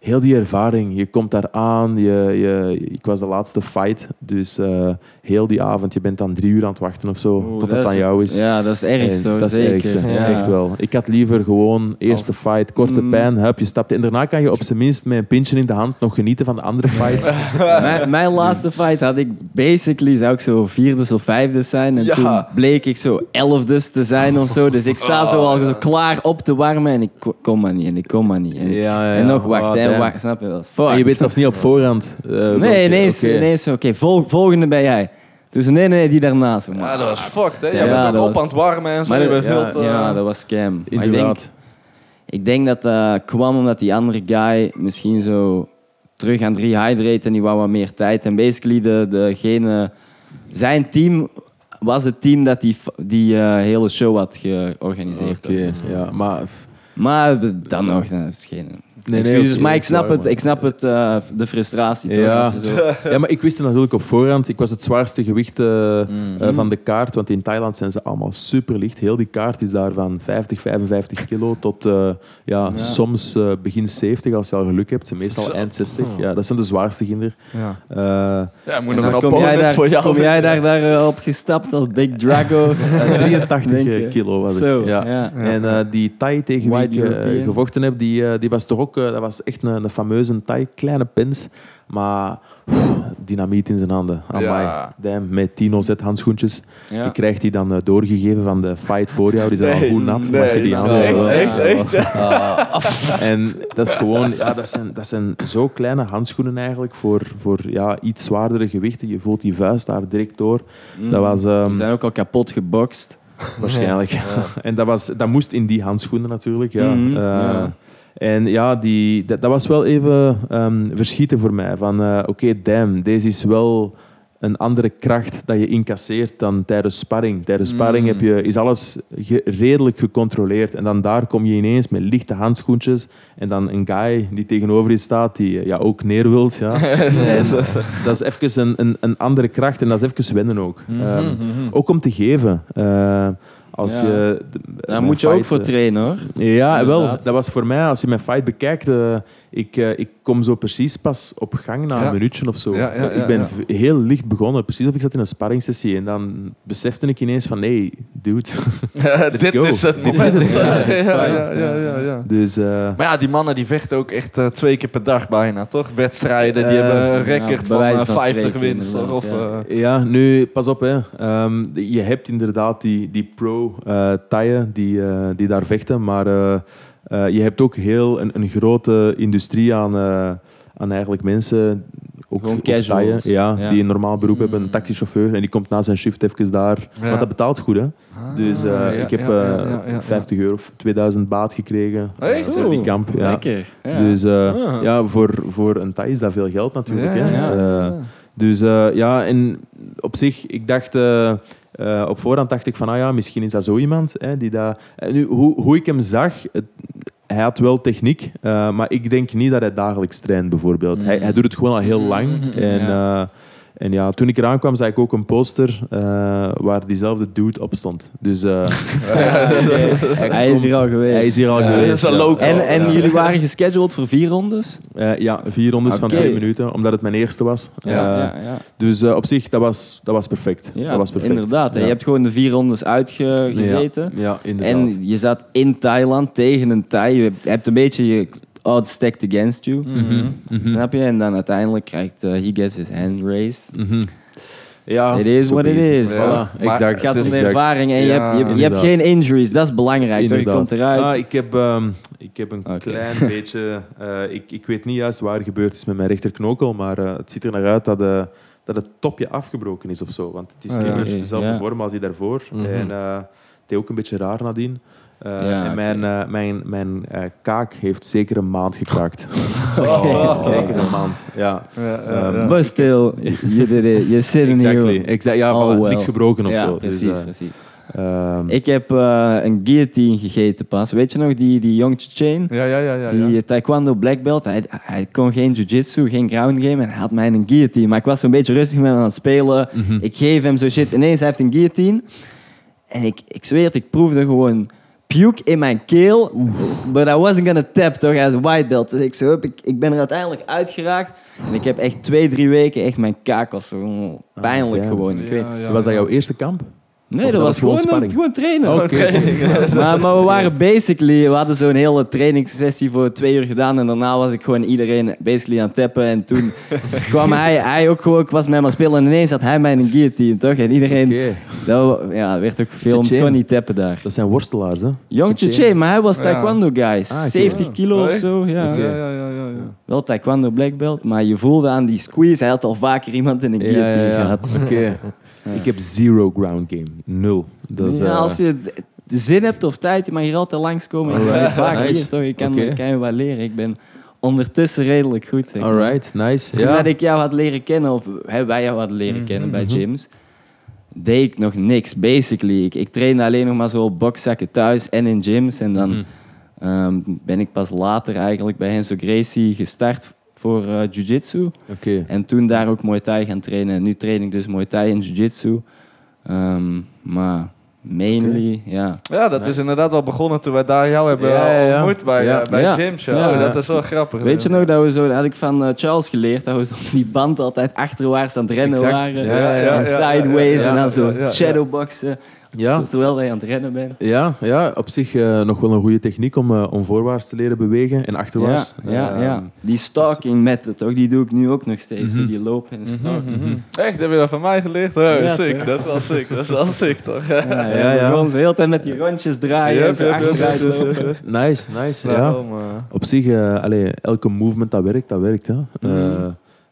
heel die ervaring. Je komt daar aan, je, je, ik was de laatste fight, dus eh, heel die avond, je bent dan drie uur aan het wachten of zo, Oeh, tot dat aan jou is. Ja, dat is het ergste. Hoor, dat is het ergste, Ja. echt wel. Ik had liever gewoon eerste fight, korte Mm. pijn, hup, je stapt. En daarna kan je op zijn minst met een pintje in de hand nog genieten van de andere fights. mijn, mijn laatste fight had ik basically, zou ik zo vierde of vijfde zijn. En Ja. toen bleek ik zo elfde te zijn of zo. Dus ik sta zo al zo klaar op te warmen en ik ko- kom maar niet en ik kom maar niet. En, Ja, ja, en ja. nog wachten Snap je? Fuck. En je weet zelfs niet op voorhand. eh, Nee, ineens, ineens zo, oké, vol- volgende ben jij. Dus nee, nee, die daarnaast. Ja, dat was fucked, hè? Ja, Jij bent ook dat op was- aan het warmen en zo. Maar je dat- bent ja, veel te... ja, dat was scam. Maar ik denk, Inderdaad. ik denk dat dat kwam omdat die andere guy misschien zo terug aan het rehydraten en die wou wat meer tijd. En basically de, degene, zijn team was het team dat die, die eh, hele show had georganiseerd. Oké, ja. Maar Maar dan nog, dat is geen nee, excuses. oké, maar ik snap waar, het, man. ik snap het eh, de frustratie. toch, Ja. als je zo- Ja, maar ik wist het natuurlijk op voorhand. Ik was het zwaarste gewicht eh, Mhm. eh, van de kaart. Want in Thailand zijn ze allemaal super licht. Heel die kaart is daar van 50, 55 kilo tot eh, ja, Ja. soms eh, begin 70 als je al geluk hebt. Meestal Zo. eind 60. Ja, dat zijn de zwaarste ginder. Ja. Eh, Ja, moet nog een kom jij opponent daar, voor jou kom jij daar, daar op gestapt als Big Drago? eh, 83 Denk je? kilo was Zo, ik. Ja. ja. En eh, die Thai tegen wie ik gevochten heb, die, eh, die was toch ook, eh, dat was echt een, een fameuze Thai, kleine pens, maar dynamiet in zijn handen. Amai. Ja. Damn, met Tino Z handschoentjes. Ja. Je krijgt die dan eh, doorgegeven van de fight voor jou, die zijn al goed nat, nee, mag je die nou, echt, echt, echt, ja. En dat is gewoon, ja, dat zijn, dat zijn zo kleine handschoenen eigenlijk voor, voor ja, iets zwaardere gewichten. Je voelt die vuist daar direct door. Mm. Dat was... ehm, Die zijn ook al kapot gebokst. Waarschijnlijk. en dat, was, dat moest in die handschoenen natuurlijk. Ja. Mhm, Eh, ja. En ja, die, dat, dat was wel even ehm, verschieten voor mij. Van, eh, oké, damn, deze is wel een andere kracht dat je incasseert dan tijdens sparring. Tijdens sparring heb je, is alles ge- redelijk gecontroleerd. En dan daar kom je ineens met lichte handschoentjes. En dan een guy die tegenover je staat, die eh, ja, ook neer wilt. Ja. En dat is even een, een, een andere kracht en dat is even wennen ook. Ehm, ook om te geven. Eh, als Ja. je, de- Daar moet je ook voor eh, trainen hoor. ja, wel. Dat was voor mij, als je mijn fight bekijkt, eh, ik, eh, ik kom zo precies pas op gang na Ja. een minuutje of zo. Ja, ja, ja, ik ben heel licht begonnen, precies of ik zat in een sparringssessie. En dan besefte ik ineens van, nee, dude. Dit go. is het Dit moment. is het, ja, ja. ja, ja, ja, ja, ja. Dus eh, Maar ja, die mannen die vechten ook echt eh, twee keer per dag bijna, toch? Wedstrijden, die Eh, hebben een record van wijze eh, van 50 spreken, winst. inderdaad, Of, ja. eh, ja, nu, pas op. Hè. Ehm, je hebt inderdaad die, die pro-taien die, eh, die daar vechten. Maar eh, je hebt ook heel een, een grote industrie aan, eh, aan eigenlijk mensen... Ook, Gewoon casuals. ja, Ja. die een normaal beroep hebben. Een taxichauffeur. En die komt na zijn shift even daar. Ja. Want dat betaalt goed, hè. Dus eh, ja, ik heb ja, eh, ja, ja, ja. 50 euro of 2000 baat gekregen. Echt? die kamp. Ja. Lekker. Ja. Dus eh, Ah. ja, voor, voor een Thai is dat veel geld natuurlijk. Ja, hè. Eh, dus eh, ja, en op zich, ik dacht... eh, eh, op voorhand dacht ik van, ah ja, misschien is dat zo iemand. Hè, die dat... En nu, hoe, hoe ik hem zag, het- hij had wel techniek, eh, maar ik denk niet dat hij dagelijks traint, bijvoorbeeld. Hij, hij doet het gewoon al heel lang. En ja. En ja, toen ik eraan kwam, zag ik ook een poster eh, waar diezelfde dude op stond. Dus eh, Hij is hier al geweest. hij is hier al Ja, geweest. dat is ja. local. En, en Ja. jullie waren gescheduled voor vier rondes? Eh, ja, vier rondes van twee minuten, omdat het mijn eerste was. Ja, Eh, ja, ja. Dus op zich, dat was, dat was perfect. Ja, dat was perfect. inderdaad. Je hebt gewoon de vier rondes uitgezeten. Ja, ja, inderdaad. En je zat in Thailand tegen een Thai. Je hebt, je hebt een beetje je odds stacked against you. Mhm, mhm, Snap je? En dan uiteindelijk krijgt uh, he gets his hand raised. mhm. Ja, It is what it is, Voilà, toch? Maar exact. Het gaat Het om is de exact. ervaring en je, Ja, hebt, je, hebt- je hebt inderdaad. geen injuries. Dat is belangrijk. Je komt eruit. Ah, ik, heb, ehm, ik heb een klein beetje... eh, ik, ik weet niet juist waar gebeurd is met mijn rechterknokel, maar eh, het ziet er naar uit dat, dat het topje afgebroken is of zo. Want het is Ah, niet ja. meer dezelfde Ja. vorm als die daarvoor. Mhm. En eh, het is ook een beetje raar nadien. Eh, Ja, en oké. mijn, eh, mijn, mijn eh, kaak heeft zeker een maand gekraakt. Oh. Zeker een maand, ja. Ja, ja, Ehm. But still, you did it. You're sitting Exactly. here. Exact, ja, Oh, well. niks gebroken of ja, zo. precies, Dus, eh, precies. ehm, Ik heb eh, een guillotine gegeten pas. Weet je nog, die, die Young Chain? Ja, ja, ja, ja. Die ja. eh, taekwondo black belt. Hij, hij kon geen jiu-jitsu, geen ground game. En hij had mij een guillotine. Maar ik was zo'n beetje rustig met hem aan het spelen. mhm. Ik geef hem zo shit. Ineens hij heeft een guillotine. En ik, ik zweer het, ik proefde gewoon puke in mijn keel. But I wasn't gonna tap, toch? Hij is een white belt. Dus ik, zo, hup, ik, ik ben er uiteindelijk uitgeraakt. En ik heb echt twee, drie weken echt mijn kaak was zo oh, pijnlijk gewoon. Ik weet, Ja, ja, was dat jouw eerste kamp? Nee, dat, was gewoon, sparring? gewoon trainen. Training, Maar, maar we waren basically, we hadden zo'n hele trainingssessie voor twee uur gedaan en daarna was ik gewoon iedereen basically aan het tappen en toen kwam hij, hij ook gewoon, ik was met hem aan het spelen en ineens had hij mij een guillotine, toch? En iedereen, dat, ja, werd ook gefilmd, kon niet tappen daar. Dat zijn worstelaars, hè? Jong Cha-ching. Che, maar hij was taekwondo guy, oké. 70 kilo Oh, of zo, ja. Ja, ja, ja, ja, ja. Wel taekwondo black belt, maar je voelde aan die squeeze, hij had al vaker iemand in een guillotine ja, ja. gehad. Oké. Ik heb zero ground game. Nul. Dat is, ja, eh, als je de zin hebt of tijd, je mag hier altijd langskomen. Ik ben Alright, vaak nice. hier, toch? Je kan, je wat leren. Ik ben ondertussen redelijk goed. Zeg. Alright, nice. Ja. dat ik jou had leren kennen, of hè, wij jou hadden leren kennen bij gyms, deed ik nog niks, basically. Ik, ik trainde alleen nog maar zo op bokszakken thuis en in gyms. En dan Mhm. ehm, ben ik pas later eigenlijk bij Henso Gracie gestart voor eh jiu-jitsu. Oké. En toen daar ook Muay Thai gaan trainen. En nu train ik dus Muay Thai en jiu-jitsu. Ehm, maar mainly, ja. Ja, dat is inderdaad wel begonnen toen wij daar jou hebben Ja, ja, ja. ontmoet bij, Ja. eh, bij Ja. Jim Show. Oh, dat is wel grappig. Weet je nog dat we zo, dat had ik van eh, Charles geleerd, dat we zo die band altijd achterwaarts aan het rennen Exact. waren. Ja, ja, ja, en ja, sideways ja, ja, en dan zo ja, ja, ja. shadowboxen. Ja. ter- Terwijl je aan het rennen bent. Ja, ja, op zich eh, nog wel een goede techniek om, eh, om voorwaarts te leren bewegen en achterwaarts. ja, ja. Die stalking method, ook, die doe ik nu ook nog steeds. Mhm. Die lopen en stalken. Mhm. Echt, heb je dat van mij geleerd? Oh, Ja, sick. Dat is wel sick. Dat is wel sick, toch? Ja, ja, Ja, ja. zo de hele tijd met die rondjes draaien en zo achteruit lopen. Nice, nice. Ja. Eh. Op zich, eh, allee, elke movement dat werkt, dat werkt. Hè. Eh,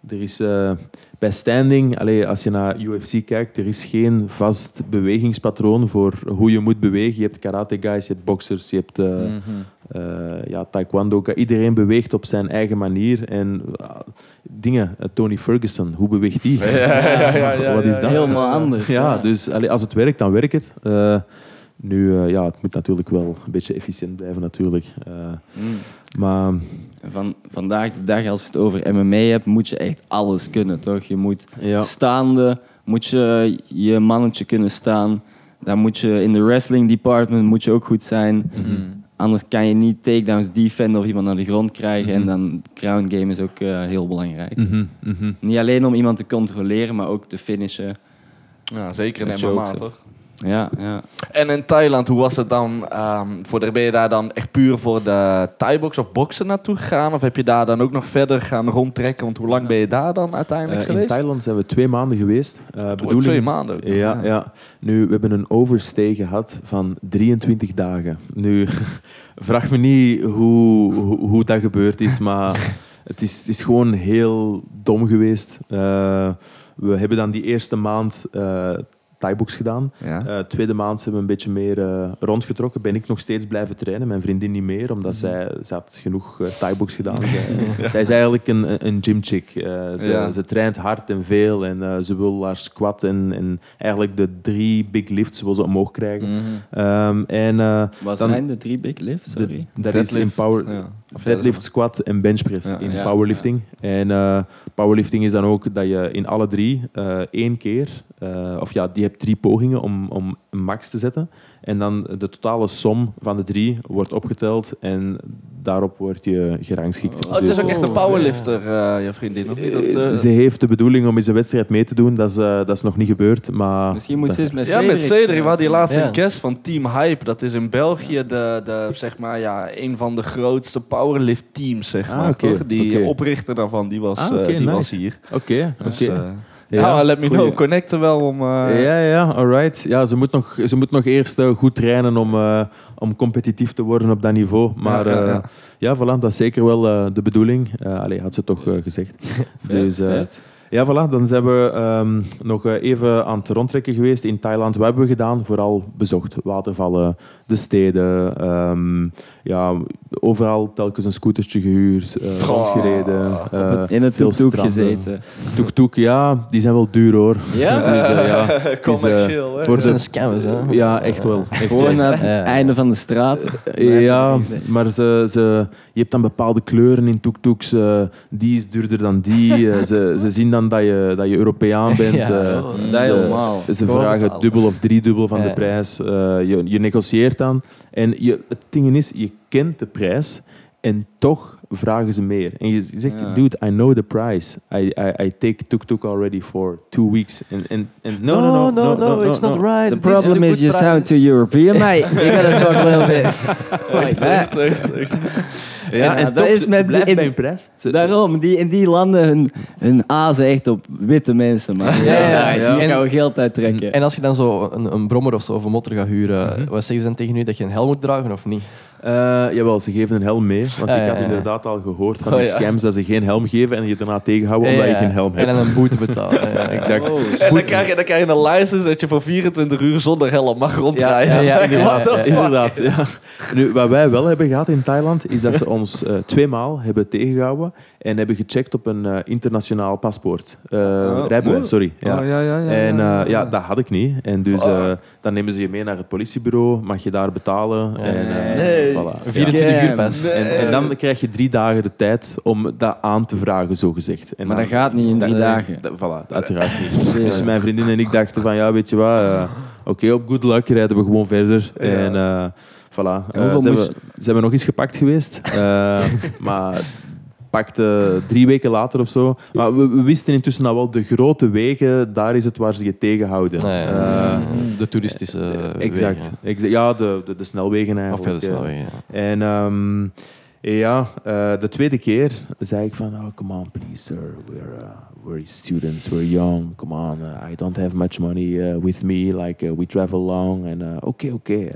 er is eh, bij standing, allee, als je naar UFC kijkt, er is geen vast bewegingspatroon voor hoe je moet bewegen. Je hebt karate guys, je hebt boxers, je hebt eh, ja, taekwondo. Iedereen beweegt op zijn eigen manier. En eh, dingen, Tony Ferguson, hoe beweegt die? Wat is dat? Helemaal anders. Ja, dus allee, als het werkt, dan werkt het. Eh, nu, ja, het moet natuurlijk wel een beetje efficiënt blijven, natuurlijk. Eh, Mm. maar Van, vandaag de dag, als je het over MMA hebt, moet je echt alles kunnen, toch? Je moet ja, staande, moet je je mannetje kunnen staan. Dan moet je in de wrestling department moet je ook goed zijn. Anders kan je niet takedowns defenden of iemand naar de grond krijgen. En dan ground game is ook eh, heel belangrijk. mhm, mhm. Niet alleen om iemand te controleren, maar ook te finishen. Ja, zeker in MMA, toch? Ja, ja. En in Thailand, hoe was het dan? ehm, voor de, ben je daar dan echt puur voor de Thai-box of boksen naartoe gegaan? Of heb je daar dan ook nog verder gaan rondtrekken? Want hoe lang ben je daar dan uiteindelijk Eh, in geweest? Thailand zijn we twee maanden geweest. Bedoeling- Twee maanden. Ja, ja. Nu, we hebben een overstay gehad van 23 dagen. Nu, vraag me niet hoe, hoe, hoe dat gebeurd is, maar het is, het is gewoon heel dom geweest. Eh, we hebben dan die eerste maand eh Thai-box gedaan. Ja. Eh, tweede maand zijn we een beetje meer eh, rondgetrokken. Ben ik nog steeds blijven trainen, mijn vriendin niet meer, omdat Mhm. zij, zij had genoeg uh, Thai-box gedaan. zij, zij is eigenlijk een, een gymchick. Eh, ze, Ja. ze traint hard en veel en eh, ze wil haar squat en, en eigenlijk de drie big lifts wil ze omhoog krijgen. Ehm, en eh, Wat Dan- zijn de drie big lifts? Sorry. dat is in Deadlift, power. Of deadlift, squat en benchpress Ja. in Ja. powerlifting. En eh, powerlifting is dan ook dat je in alle drie eh, één keer, eh, of ja, die hebt drie pogingen om, om een max te zetten. En dan de totale som van de drie wordt opgeteld en daarop word je gerangschikt. Oh, het is Dus, ook echt een powerlifter, eh je vriendin. Of niet? Dat, ze heeft de bedoeling om eens een wedstrijd mee te doen. Dat is, eh, dat is nog niet gebeurd. Maar Misschien moet ze eens met ja, met Cedric. We hadden die laatste Ja. guest van Team Hype. Dat is in België de, de, zeg maar, ja, een van de grootste powerlift teams, zeg Ah, maar. toch? Die oprichter daarvan, die was, Ah, eh, die nice. was hier. Oké, Dus, oké. Ja, ja, let me goeie. know. Connecten wel om... eh, ja, ja, alright. Ja, ze moet nog, ze moet nog eerst eh, goed trainen om, eh, om competitief te worden op dat niveau. Maar Ja, ja, voilà, dat is zeker wel de bedoeling. Eh allee, had ze toch gezegd. dus, ja, voilà, dan zijn we ehm, nog eh, even aan het rondtrekken geweest in Thailand. Wat hebben we gedaan? Vooral bezocht. Watervallen, de steden. ehm, ja, overal telkens een scootertje gehuurd, eh, Oh. rondgereden. eh, in het stranden. gezeten. Tuk-tuk, ja, die zijn wel duur hoor. Ja? Dus, ja, Commercieel, hè? voor Dat zijn scams, hè? ja, echt wel. Echt wel. Gewoon naar het Ja, einde van de straat. Ja, maar ze, ze, je hebt dan bepaalde kleuren in tuk-tuks. eh, die is duurder dan die. ze, ze zien dan dat je, dat je Europeaan bent. Ja. Dat ze- helemaal. Ze Gewoon vragen dubbel of driedubbel van Ja. de prijs. Eh, je, je negocieert dan. En je, het ding is, je kent de prijs en toch vragen ze meer. En je, zegt, Ja. dude, I know the price. I, I, I take tuk-tuk already for two weeks. En, en no, no, no, no, no, it's not right. The problem is you sound too European, mate. You gotta talk a little bit like that. Ja, En, en, dat is met in- bij hun prijs. Ze- ze- Daarom, die, in die landen, hun, hun azen echt op witte mensen, man. Ja, ja, ja. Die gaan we geld uittrekken. En als je dan zo een, een brommer of zo of een motor gaat huren, wat zeggen ze dan tegen u dat je een helm moet dragen of niet? Eh, jawel, ze geven een helm mee. Want Ja, ik ja, had ja. inderdaad al gehoord van Oh, die ja. scams dat ze geen helm geven en je daarna tegenhouden omdat Ja, je geen helm En hebt. dan een boete betalen. Ja, ja. Exact. Oh, En dan krijg, je, dan krijg je een license dat je voor 24 uur zonder helm mag rondrijden. Ja, ja, ja, What the ja, ja. fuck? Inderdaad, ja. Nu, wat wij wel hebben gehad in Thailand, is dat ze ons eh tweemaal hebben tegengehouden en hebben gecheckt op een eh, internationaal paspoort. Eh Oh, rijbewijs, sorry. Ja. Oh, ja, ja, ja, En ja, eh, ja, dat had ik niet. En dus eh, dan nemen ze je mee naar het politiebureau, mag je daar betalen. En, eh, Nee. Voilà. 24 uur pas. En, en dan krijg je drie dagen de tijd om dat aan te vragen, zo gezegd. En Maar dan- dat gaat niet in drie dagen. dat- voilà, uiteraard niet. Dus mijn vriendin en ik dachten van, ja, weet je wat, eh, oké, op good luck rijden we gewoon verder. Ja. En eh voilà, hoeveel ze, hebben, ze hebben nog eens gepakt geweest. Eh, maar pakte drie weken later of zo. Maar we, we wisten intussen al wel, de grote wegen, daar is het waar ze je tegenhouden. Nee, Eh, de toeristische wegen, exact. ja. De, de, de snelwegen Of eigenlijk. de eh. snelwegen. ja. En ehm, ja, eh, de tweede keer zei ik van, oh, come on, please, sir. We're, uh, we're students, we're young. Come on, uh, I don't have much money with me. Like, we travel long. Oké, oké, uh,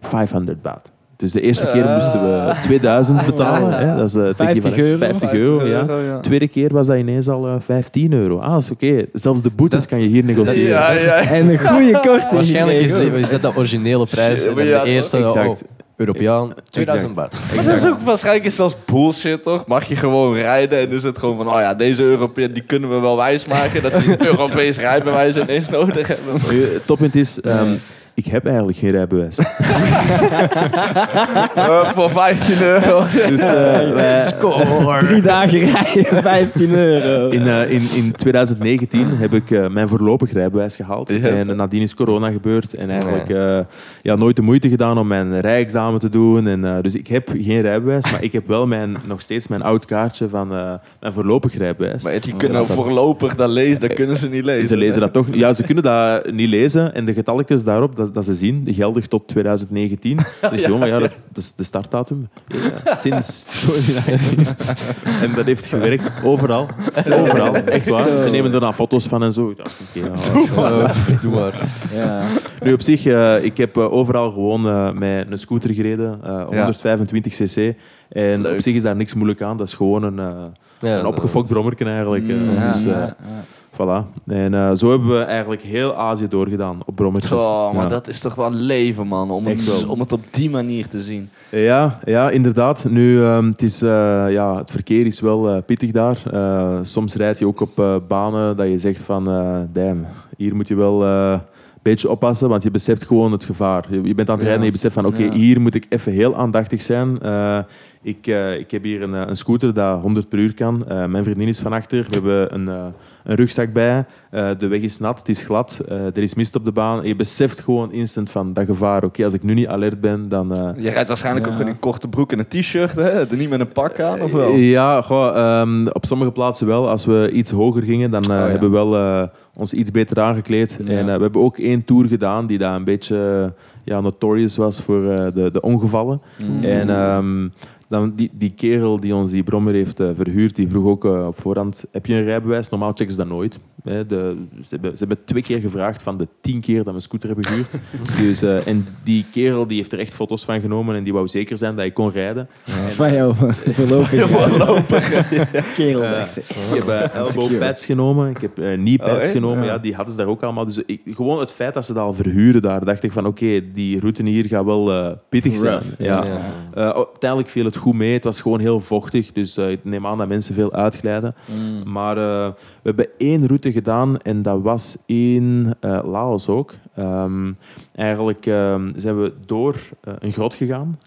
500 baht. Dus de eerste keer moesten we 2000 betalen. Hè? Dat is uh, het 50 equivalent. euro. 50 euro, ja. Tweede keer was dat ineens al uh, 15 euro. Ah, dat is oké. Zelfs de boetes kan je hier negociëren. Ja, ja. En een goede korting. Waarschijnlijk is, is dat de originele prijs. En Ja, de eerste, Exact. oh, Europeaan, 2000 baht. Maar dat is ook waarschijnlijk is zelfs bullshit, toch? Mag je gewoon rijden en is het gewoon van... Oh ja, deze Europeaan, die kunnen we wel wijsmaken... dat die een Europees rijbewijs ineens nodig hebben. Eh, toppunt is, ehm, ik heb eigenlijk geen rijbewijs. Eh, voor 15 euro. Dus eh, wij- Drie dagen rijden, 15 euro. in, eh, in, in 2019 heb ik mijn voorlopig rijbewijs gehaald. Ja. En nadien is corona gebeurd. En eigenlijk eh, ja, nooit de moeite gedaan om mijn rijexamen te doen. En, dus ik heb geen rijbewijs, maar ik heb wel mijn, nog steeds mijn oud kaartje van eh, mijn voorlopig rijbewijs. Maar die kunnen voorlopig dat lezen, dat kunnen ze niet lezen. Ze lezen dat toch? Ja, ze kunnen dat niet lezen. En de getalletjes daarop, dat, dat ze zien, die geldig tot 2019. Dus jongen, ja, dat, dat is de startdatum. Ja, sinds 2019. En dat heeft gewerkt overal. Overal, echt waar. Ze nemen er dan foto's van en zo. Ik dacht, oké, ja, Eh, Doe maar. Ja. Nu op zich, eh, ik heb eh, overal gewoon eh, met een scooter gereden, eh, 125 cc. En Leuk. op zich is daar niks moeilijk aan. Dat is gewoon een, Ja, een opgefokt brommerken eigenlijk. Ja, dus, ja, ja. Voilà. En eh, zo hebben we eigenlijk heel Azië doorgedaan op brommetjes. Oh, maar ja. dat is toch wel leven, man. Om het, om het op die manier te zien. Ja, ja, inderdaad. Nu, ehm, het, is, eh, ja, het verkeer is wel eh, pittig daar. Soms rijd je ook op banen dat je zegt van... damn, hier moet je wel een beetje oppassen, want je beseft gewoon het gevaar. Je, je bent aan het rijden en je beseft van... Oké, Ja. hier moet ik even heel aandachtig zijn. Ik, ik heb hier een, een scooter dat 100 per uur kan. Mijn vriendin is van achter. We hebben een, een rugzak bij. Eh, de weg is nat, het is glad. Eh, er is mist op de baan. Je beseft gewoon instant van dat gevaar. Oké, als ik nu niet alert ben, dan... eh, Je rijdt waarschijnlijk Ja. ook gewoon in korte broek en een t-shirt, hè? Er niet met een pak aan, of wel? Ja, goh, ehm, op sommige plaatsen wel. Als we iets hoger gingen, dan eh, ja. hebben we wel eh, ons iets beter aangekleed. Ja. En eh, we hebben ook één tour gedaan die daar een beetje ja, notorious was voor eh, de, de ongevallen. Mm. En ehm, dan die, die kerel die ons die brommer heeft eh, verhuurd, die vroeg ook eh, op voorhand, heb je een rijbewijs? Normaal checken ze dat nooit. Hè, de, ze, hebben, ze hebben twee keer gevraagd van de tien keer dat we een scooter hebben gehuurd. dus, eh, en die kerel die heeft er echt foto's van genomen en die wou zeker zijn dat ik kon rijden. En, Van jou, voorlopig. Kerel, Eh, ik heb eh, elbow Secure. pads genomen, ik heb eh, knee pads Oh, genomen. Ja. Ja. die hadden ze daar ook allemaal. Dus ik, gewoon het feit dat ze dat al verhuren daar, dacht ik van oké, die route hier gaat wel pittig zijn. Rough. Ja. Ja. Eh, uiteindelijk viel het goed mee. Het was gewoon heel vochtig, dus eh, ik neem aan dat mensen veel uitglijden. Mm. Maar eh, we hebben één route gedaan en dat was in eh, Laos ook. Ehm, eigenlijk ehm, zijn we door een grot gegaan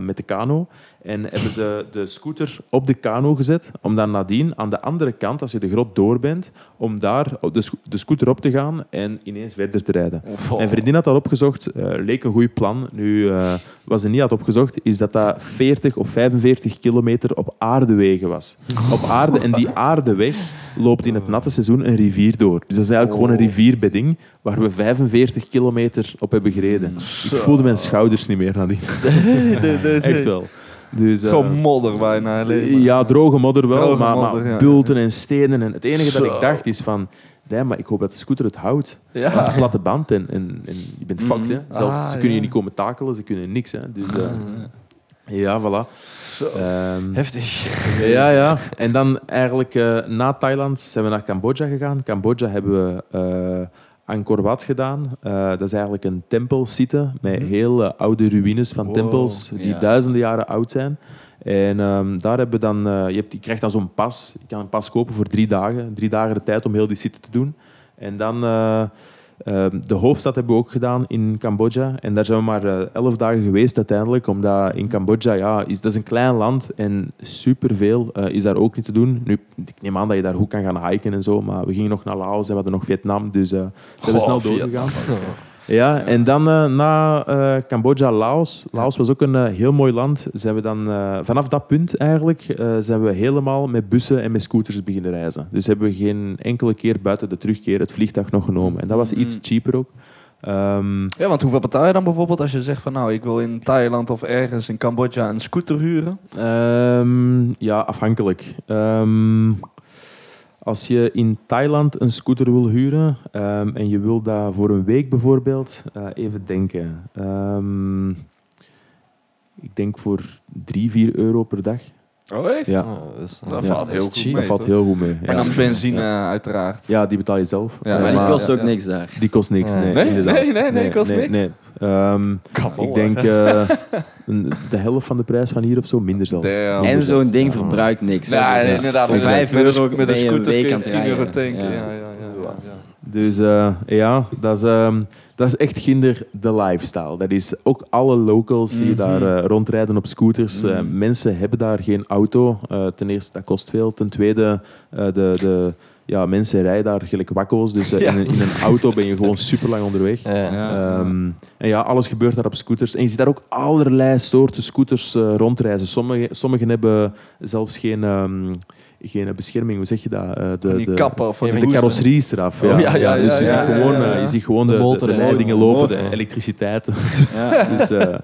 met de kano. En hebben ze de scooter op de kano gezet, om dan nadien aan de andere kant, als je de grot door bent, om daar op de, sco- de scooter op te gaan en ineens verder te rijden. Oh. Mijn vriendin had dat opgezocht, eh, leek een goed plan. Nu, eh, wat ze niet had opgezocht, is dat dat 40 of 45 kilometer op aardewegen was. Op aarde, en die aardeweg loopt in het natte seizoen een rivier door. Dus dat is eigenlijk gewoon een rivierbedding waar we 45 kilometer op hebben gereden. Ik voelde mijn schouders niet meer nadien. Echt wel. Dus, is eh, gewoon modder naar leeft. ja, droge modder wel, Droge maar, modder, maar ja. bulten en stenen. En het enige dat ik dacht is van... Nee, maar ik hoop dat de scooter het houdt. Ja. Want platte band en, en, en je bent fucked. Hè. Zelfs, Ah, ze kunnen je niet komen takelen, ze kunnen niks. Hè. Dus, eh, ja, voilà. Ehm, Heftig. ja, ja. En dan eigenlijk eh, na Thailand zijn we naar Cambodja gegaan. Cambodja hebben we Angkor Wat gedaan. Eh, dat is eigenlijk een tempelsite met heel eh, oude ruïnes van Wow, tempels die ja. duizenden jaren oud zijn. En ehm, daar hebben we dan, eh, je, hebt, je krijgt dan zo'n pas. Je kan een pas kopen voor drie dagen. Drie dagen de tijd om heel die site te doen. En dan de hoofdstad hebben we ook gedaan in Cambodja. En daar zijn we maar eh, elf dagen geweest uiteindelijk. Omdat in Cambodja, ja, is, dat is een klein land en superveel eh, is daar ook niet te doen. Nu, ik neem aan dat je daar goed kan gaan hiken en zo. Maar we gingen nog naar Laos en we hadden nog Vietnam. Dus eh zijn we Goh, snel doorgegaan. Ja, en dan eh, na eh, Cambodja, Laos. Laos was ook een eh, heel mooi land. Zijn we dan, vanaf dat punt eigenlijk zijn we helemaal met bussen en met scooters beginnen reizen. Dus hebben we geen enkele keer buiten de terugkeer het vliegtuig nog genomen. En dat was iets Mm. cheaper ook. Ehm, Ja, want hoeveel betaal je dan bijvoorbeeld als je zegt van nou, ik wil in Thailand of ergens in Cambodja een scooter huren? Ehm, ja, afhankelijk. Ehm, als je in Thailand een scooter wil huren ehm, en je wil dat voor een week bijvoorbeeld, eh, even denken. Ehm, ik denk voor 3, 4 euro per dag. Oh echt? Ja, Oh, dat is, Dat Ja, valt heel goed cheap. mee. dat valt heel goed mee. En dan benzine uiteraard. Ja, die betaal je zelf. Ja, Eh, Maar die kost ja, ook ja. niks daar. die kost niks. Ja. Nee, Nee? inderdaad. Nee, nee, nee, kost niks? Nee. Ehm, ik denk eh, de helft van de prijs van hier of zo, minder zelfs. Damn. En zo'n ding verbruikt niks. Ja, Dus, eh, inderdaad. Voor een- 5 met een- euro met een scooter week kun je aan het 10 euro tanken. Ja. Ja, ja, ja. ja, ja. Dus eh, ja, dat is, ehm, dat is echt ginder de lifestyle. Dat is ook alle locals die Mhm. daar eh, rondrijden op scooters. Eh, Mhm. mensen hebben daar geen auto. Eh, ten eerste, dat kost veel. Ten tweede, eh, de, de, ja, mensen rijden daar gelijk wakko's. Dus eh, Ja. in, een, in een auto ben je gewoon super lang onderweg. Ja. Ja. Ehm, en ja, alles gebeurt daar op scooters. En je ziet daar ook allerlei soorten scooters eh, rondreizen. Sommige, sommigen hebben zelfs geen, ehm, geen bescherming. Hoe zeg je dat? Eh, de, de, kappen. Van Ja, de boezen. carrosserie is eraf. Oh, ja, ja, dus je ja, ziet ja, gewoon, ja, ja. eh, je ziet gewoon De de, de, motor de leidingen De lopen, de elektriciteit. Ja. dus, eh,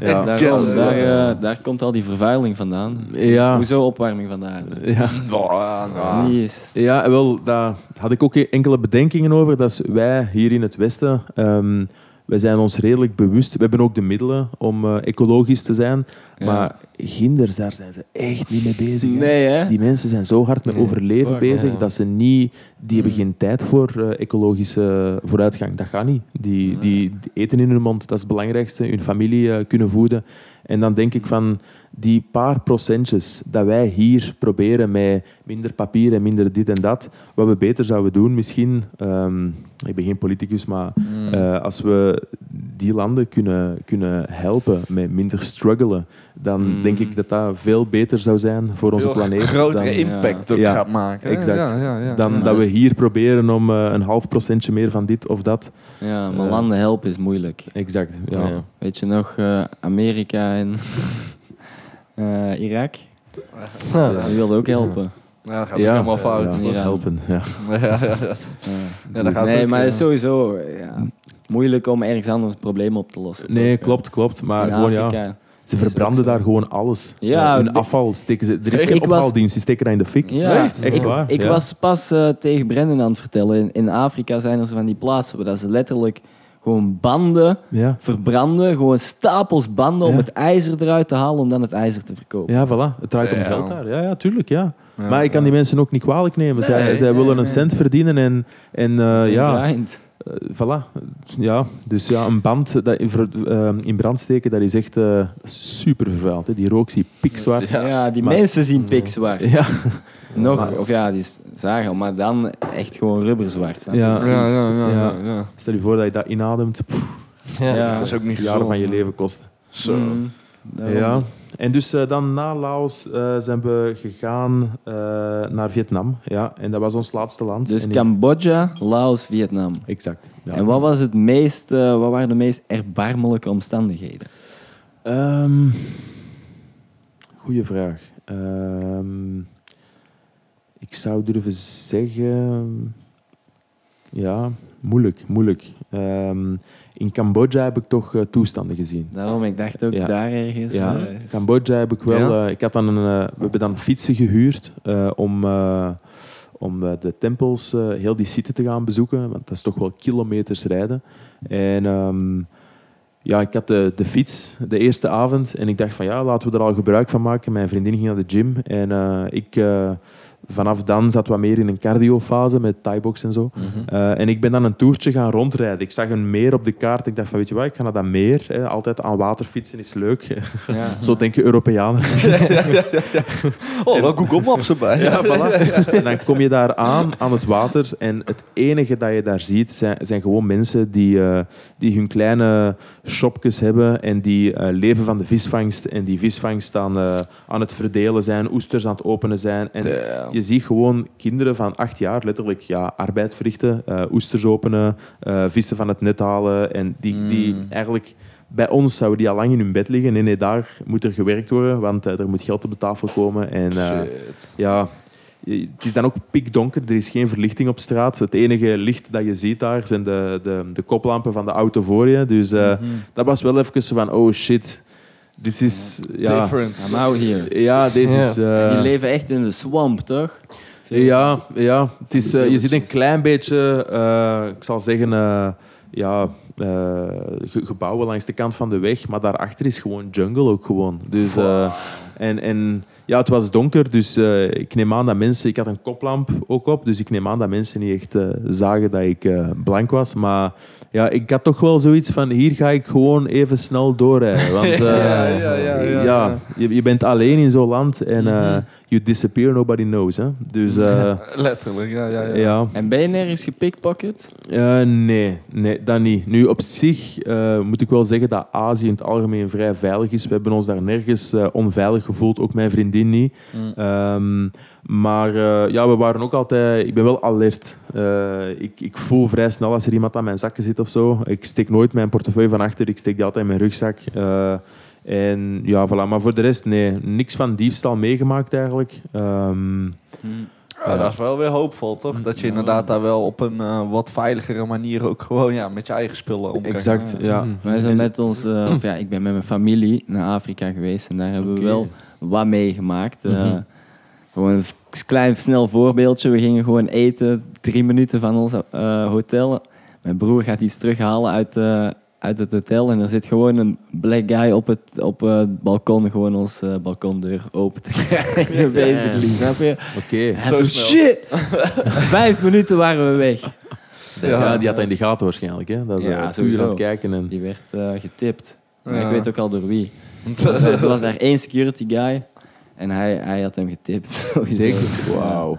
ja. Daar, ja. eh, daar komt al die vervuiling vandaan. Ja. Hoezo opwarming vandaar? Ja. Boah, Dat is niet eens... Ja, wel, daar had ik ook enkele bedenkingen over. Dat is wij hier in het Westen, ehm, wij zijn ons redelijk bewust. We hebben ook de middelen om eh, ecologisch te zijn. Ja. Maar ginders, daar zijn ze echt niet mee bezig. hè. Nee, hè? Die mensen zijn zo hard met Nee, overleven bezig ja. dat ze niet... Die hebben Mm. geen tijd voor eh, ecologische vooruitgang. Dat gaat niet. Die, Nee. die, die eten in hun mond, dat is het belangrijkste. Hun familie eh, kunnen voeden. En dan denk ik van... Die paar procentjes dat wij hier proberen met minder papier en minder dit en dat, wat we beter zouden doen misschien... ehm, ik ben geen politicus, maar Mm. eh, als we die landen kunnen, kunnen helpen met minder struggelen, dan Mm. denk ik dat dat veel beter zou zijn voor onze Veel planeet. grotere dan, impact ook Ja. gaat maken. Exact. Ja, ja, ja. dan Ja, dat we hier proberen om eh, een half procentje meer van dit of dat. Ja, maar Eh. landen helpen is moeilijk. Exact. Ja. Ja. Weet je nog, eh, Amerika en eh, Irak? Ja. Die wilden ook helpen. Ja, dat gaat ook helemaal fout. Ja, Ja. helpen. Ja. Ja, ja, ja. Ja. Ja, dat gaat nee, ook, maar eh, het is sowieso ja, moeilijk om ergens anders een probleem op te lossen. Nee, toch? klopt, klopt. Maar In gewoon, ja, ze verbranden daar gewoon alles. Ja, Eh, hun de- afval steken ze... Er is Ik geen was- ophaaldienst, die steken dat in de fik. Ja, Echt? Echt ik, waar? ik Ja. was pas eh, tegen Brendan aan het vertellen. In, in Afrika zijn er zo van die plaatsen waar dat ze letterlijk gewoon banden Ja. verbranden. Gewoon stapels banden om het ijzer eruit te halen om dan het ijzer te verkopen. Ja, voilà. Het draait om geld daar. Ja, ja, tuurlijk, ja. Ja, maar ik kan die mensen ook niet kwalijk nemen. zij Nee, zij nee, willen een nee. cent verdienen en, en eh, Zo'n ja, grind. eh, voilà. Ja, dus ja, een band dat in, eh, in brand steken, dat is echt eh, super vervuild. Hè. Die rook zie pikzwart. Ja, die Maar- mensen zien pikzwart. Ja, Nog, Maar- of ja, die zagen, maar dan echt gewoon rubberzwart. Ja. Ja, ja, ja, ja, Ja. ja. stel je voor dat je dat inademt. Ja. Ja. Dat is ook niet jaren van je leven kost. Zo. Mm. Ja. En dus eh, dan na Laos eh, zijn we gegaan eh, naar Vietnam. Ja, en dat was ons laatste land. Dus En ik- Cambodja, Laos, Vietnam. Exact. Ja. En wat, was het meest, wat waren de meest erbarmelijke omstandigheden? Ehm, goeie vraag. Ehm, ik zou durven zeggen... Ja, moeilijk, moeilijk. Ehm, in Cambodja heb ik toch eh, toestanden gezien. Daarom, ik dacht ook Ja. daar ergens. Ja, eh, is- Cambodja heb ik wel... Ja? eh, ik had dan een, eh, we hebben dan fietsen gehuurd eh, om, eh, om de tempels, eh, heel die site te gaan bezoeken. Want dat is toch wel kilometers rijden. En ehm, ja, ik had de, de fiets de eerste avond en ik dacht van ja, laten we er al gebruik van maken. Mijn vriendin ging naar de gym en eh, ik... vanaf dan zat wat meer in een cardiofase met Thai-box en zo. Mhm. Eh, en ik ben dan een toertje gaan rondrijden. Ik zag een meer op de kaart. Ik dacht van, weet je wat, ik ga naar dat meer. Hè. Altijd aan water fietsen is leuk. Ja. Zo denken Europeanen. Oh, wel Google Maps erbij. Ja, voilà. En dan kom je daar aan, aan het water. En het enige dat je daar ziet, zijn, zijn gewoon mensen die, eh, die hun kleine shopjes hebben en die eh, leven van de visvangst. En die visvangst aan, aan het verdelen zijn, oesters aan het openen zijn. En Je ziet gewoon kinderen van acht jaar letterlijk ja, arbeid verrichten, eh, oesters openen, eh, vissen van het net halen. En die, die Mm. eigenlijk... Bij ons zouden die al lang in hun bed liggen. Nee, nee, daar moet er gewerkt worden, want eh, er moet geld op de tafel komen. En, Shit. ja, het is dan ook pikdonker. Er is geen verlichting op straat. Het enige licht dat je ziet daar zijn de, de, de koplampen van de auto voor je. Dus Mhm. dat was wel even van, oh shit, dit is... Ja, Different. I'm out here. ja deze is... eh, Die leven echt in de swamp, toch? ja, ja. Het is, eh, je ziet een klein beetje, eh, ik zal zeggen, eh, ja, eh, ge- gebouwen langs de kant van de weg, maar daarachter is gewoon jungle ook gewoon. Dus, eh, En, en ja, het was donker, dus eh, ik neem aan dat mensen... Ik had een koplamp ook op, dus ik neem aan dat mensen niet echt eh, zagen dat ik eh, blank was. Maar ja, ik had toch wel zoiets van, hier ga ik gewoon even snel doorrijden. Want eh, Ja, ja, ja, ja, ja. Je, je bent alleen in zo'n land en eh, you disappear, nobody knows. Hè? Dus eh, Letterlijk, ja, ja, ja. ja... En ben je nergens gepickpocket? Eh, nee, nee, dat niet. Nu, op zich eh, moet ik wel zeggen dat Azië in het algemeen vrij veilig is. We hebben ons daar nergens eh, onveilig gevoeld, ook mijn vriendin niet. Mm. Ehm, maar eh, ja, we waren ook altijd... Ik ben wel alert. Eh, ik, ik voel vrij snel als er iemand aan mijn zakken zit of zo. Ik steek nooit mijn portefeuille van achter. Ik steek die altijd in mijn rugzak. Eh, en ja, voilà. Maar voor de rest, nee. Niks van diefstal meegemaakt eigenlijk. Ehm, Ja, dat is wel weer hoopvol, toch? Dat je inderdaad daar wel op een eh, wat veiligere manier ook gewoon ja, met je eigen spullen om kan exact, gaan. ja. Wij zijn met ons, eh, of ja, ik ben met mijn familie naar Afrika geweest en daar hebben we wel wat meegemaakt. Mhm. Gewoon een klein snel voorbeeldje. We gingen gewoon eten, drie minuten van ons eh, hotel. Mijn broer gaat iets terughalen uit, uit het hotel en er zit gewoon een black guy op het, op het balkon, gewoon ons eh, balkondeur open te krijgen, basically, snap je? Oké. Hij Zo shit! Vijf minuten waren we weg. Ja, die had dat in de gaten waarschijnlijk. Hè? Dat is Ja, puur sowieso. aan het kijken. En... Die werd eh, getipt. Maar ik weet ook al door wie. Er was daar één security guy en hij, hij had hem getipt. sowieso. Zeker. Wauw.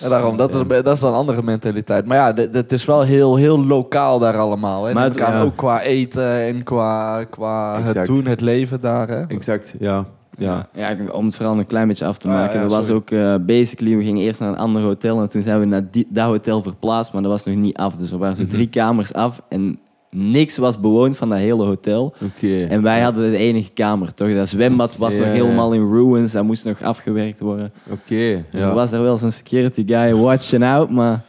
Ja, daarom, dat is, dat is dan een andere mentaliteit. Maar ja, het is wel heel, heel lokaal daar allemaal. Hè. Maar het- ja. ook qua eten en qua, qua het doen, het leven daar. Hè. Exact, ja. ja. Ja, om het verhaal een klein beetje af te Ah, maken. ja, er was ook eh, basically, we gingen eerst naar een ander hotel en toen zijn we naar die, dat hotel verplaatst, maar dat was nog niet af. Dus er waren Mhm. zo drie kamers af en niks was bewoond van dat hele hotel. Oké. En wij hadden de enige kamer, toch? Dat zwembad was nog helemaal in ruins, dat moest nog afgewerkt worden. Oké, Dus ja. er was er wel zo'n security guy watching out, maar...